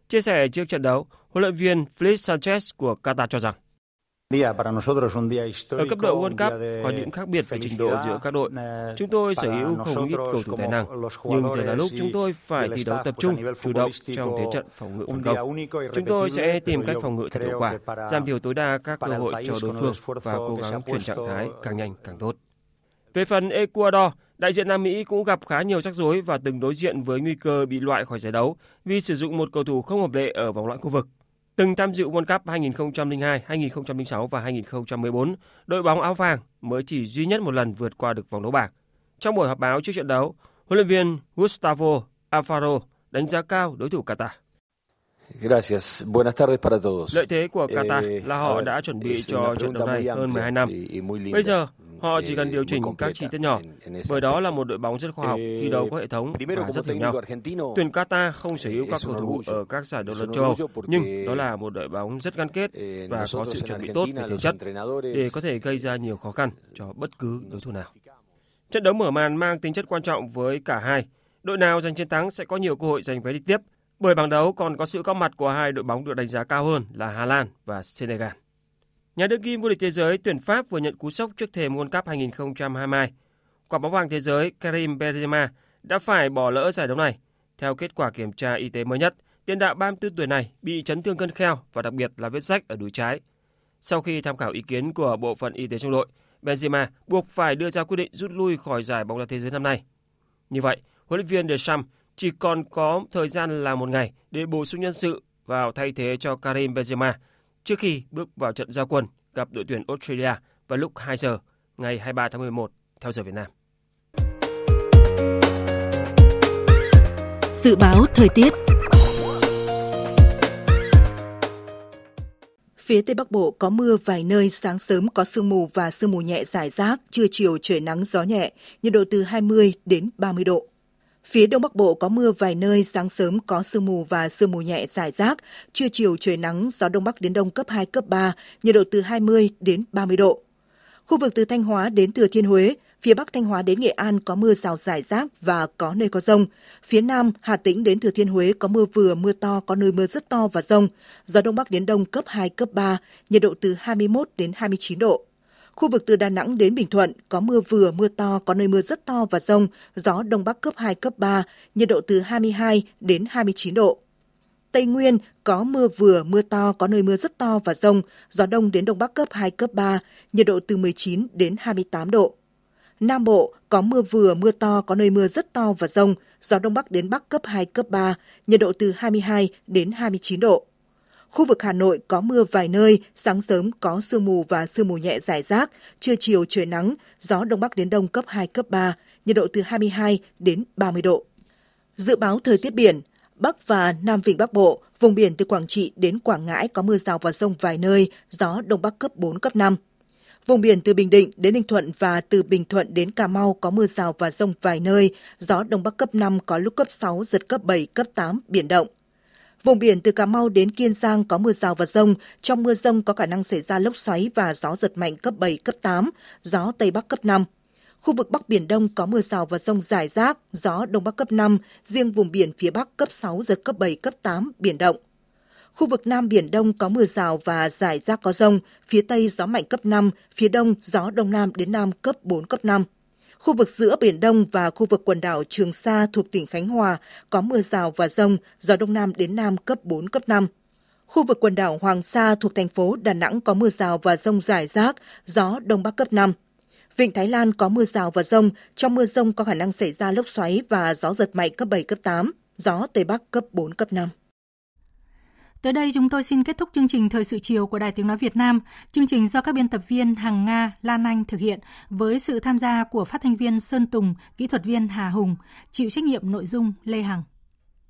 Chia sẻ trước trận đấu, huấn luyện viên Felix Sanchez của Qatar cho rằng ở cấp độ World Cup có những khác biệt về trình độ giữa các đội. Chúng tôi sở hữu không ít cầu thủ tài năng, nhưng giờ là lúc chúng tôi phải thi đấu tập trung, chủ động trong thế trận phòng ngự phản công. Chúng tôi sẽ tìm cách phòng ngự thật hiệu quả, giảm thiểu tối đa các cơ hội cho đối phương và cố gắng chuyển trạng thái càng nhanh càng tốt. Về phần Ecuador, đại diện Nam Mỹ cũng gặp khá nhiều rắc rối và từng đối diện với nguy cơ bị loại khỏi giải đấu vì sử dụng một cầu thủ không hợp lệ ở vòng loại khu vực. Từng tham dự World Cup 2002, 2006 và 2014, đội bóng áo vàng mới chỉ duy nhất một lần vượt qua được vòng đấu bảng. Trong buổi họp báo trước trận đấu, huấn luyện viên Gustavo Alfaro đánh giá cao đối thủ Qatar. Lợi thế của Qatar
Eh,
là họ đã chuẩn bị cho trận đấu này hơn 12 năm. Bây giờ, họ chỉ cần điều chỉnh các chi tiết nhỏ, bởi đó là một đội bóng rất khoa học, thi đấu có hệ thống và rất hiểu nhau. Tuyển Qatar không sở hữu các cầu thủ ở các giải đấu lớn châu Âu, nhưng đó là một đội bóng rất gắn kết và có sự chuẩn bị tốt về thể chất để có thể gây ra nhiều khó khăn cho bất cứ đối thủ nào. Trận đấu mở màn mang tính chất quan trọng với cả hai. Đội nào giành chiến thắng sẽ có nhiều cơ hội giành vé đi tiếp, bởi bảng đấu còn có sự góp mặt của hai đội bóng được đánh giá cao hơn là Hà Lan và Senegal. Nhà đương kim vô địch thế giới tuyển Pháp vừa nhận cú sốc trước thềm World Cup 2022. Quả bóng vàng thế giới Karim Benzema đã phải bỏ lỡ giải đấu này Theo kết quả kiểm tra y tế mới nhất, tiền đạo 34 tuổi này bị chấn thương cân kheo và đặc biệt là vết rách ở đùi trái. Sau khi tham khảo ý kiến của bộ phận y tế trong đội, Benzema buộc phải đưa ra quyết định rút lui khỏi giải bóng đá thế giới năm nay. Như vậy, huấn luyện viên Deschamps chỉ còn có thời gian là một ngày để bổ sung nhân sự vào thay thế cho Karim Benzema trước khi bước vào trận giao quân gặp đội tuyển Australia vào lúc 2 giờ ngày 23 tháng 11 theo giờ Việt Nam.
Dự báo thời tiết Phía Tây Bắc Bộ có mưa vài nơi, sáng sớm có sương mù và sương mù nhẹ rải rác, trưa chiều trời nắng gió nhẹ, nhiệt độ từ 20 đến 30 độ. Phía Đông Bắc Bộ có mưa vài nơi, sáng sớm có sương mù và sương mù nhẹ rải rác, trưa chiều trời nắng, gió Đông Bắc đến Đông cấp 2, cấp 3, nhiệt độ từ 20 đến 30 độ. Khu vực từ Thanh Hóa đến Thừa Thiên Huế, phía Bắc Thanh Hóa đến Nghệ An có mưa rào rải rác và có nơi có rông. Phía Nam, Hà Tĩnh đến Thừa Thiên Huế có mưa vừa, mưa to, có nơi mưa rất to và rông. Gió Đông Bắc đến Đông cấp 2, cấp 3, nhiệt độ từ 21 đến 29 độ. Khu vực từ Đà Nẵng đến Bình Thuận có mưa vừa, mưa to, có nơi mưa rất to và rông, gió Đông Bắc cấp 2, cấp 3, nhiệt độ từ 22 đến 29 độ. Tây Nguyên có mưa vừa, mưa to, có nơi mưa rất to và rông, gió đông đến đông bắc cấp 2, cấp 3, nhiệt độ từ 19 đến 28 độ. Nam Bộ có mưa vừa, mưa to, có nơi mưa rất to và rông, gió đông bắc đến bắc cấp 2, cấp 3, nhiệt độ từ 22 đến 29 độ. Khu vực Hà Nội có mưa vài nơi, sáng sớm có sương mù và sương mù nhẹ rải rác, trưa chiều trời nắng, gió đông bắc đến đông cấp 2, cấp 3, nhiệt độ từ 22 đến 30 độ. Dự báo thời tiết biển, Bắc và Nam Vịnh Bắc Bộ, vùng biển từ Quảng Trị đến Quảng Ngãi có mưa rào và rông vài nơi, gió Đông Bắc cấp 4, cấp 5. Vùng biển từ Bình Định đến Ninh Thuận và từ Bình Thuận đến Cà Mau có mưa rào và rông vài nơi, gió Đông Bắc cấp 5 có lúc cấp 6, giật cấp 7, cấp 8, biển động. Vùng biển từ Cà Mau đến Kiên Giang có mưa rào và rông, trong mưa rông có khả năng xảy ra lốc xoáy và gió giật mạnh cấp 7, cấp 8, gió Tây Bắc cấp 5. Khu vực Bắc Biển Đông có mưa rào và rông rải rác, gió Đông Bắc cấp 5, riêng vùng biển phía Bắc cấp 6, giật cấp 7, cấp 8, biển động. Khu vực Nam Biển Đông có mưa rào và rải rác có rông, phía Tây gió mạnh cấp 5, phía Đông gió Đông Nam đến Nam cấp 4, cấp 5. Khu vực giữa Biển Đông và khu vực quần đảo Trường Sa thuộc tỉnh Khánh Hòa có mưa rào và rông, gió Đông Nam đến Nam cấp 4, cấp 5. Khu vực quần đảo Hoàng Sa thuộc thành phố Đà Nẵng có mưa rào và rông rải rác, gió Đông Bắc cấp 5. Vịnh Thái Lan có mưa rào và rông, trong mưa rông có khả năng xảy ra lốc xoáy và gió giật mạnh cấp 7, cấp 8, gió Tây Bắc cấp 4, cấp 5.
Tới đây chúng tôi xin kết thúc chương trình Thời sự chiều của Đài Tiếng Nói Việt Nam. Chương trình do các biên tập viên Hằng Nga, Lan Anh thực hiện với sự tham gia của phát thanh viên Sơn Tùng, kỹ thuật viên Hà Hùng, chịu trách nhiệm nội dung Lê Hằng.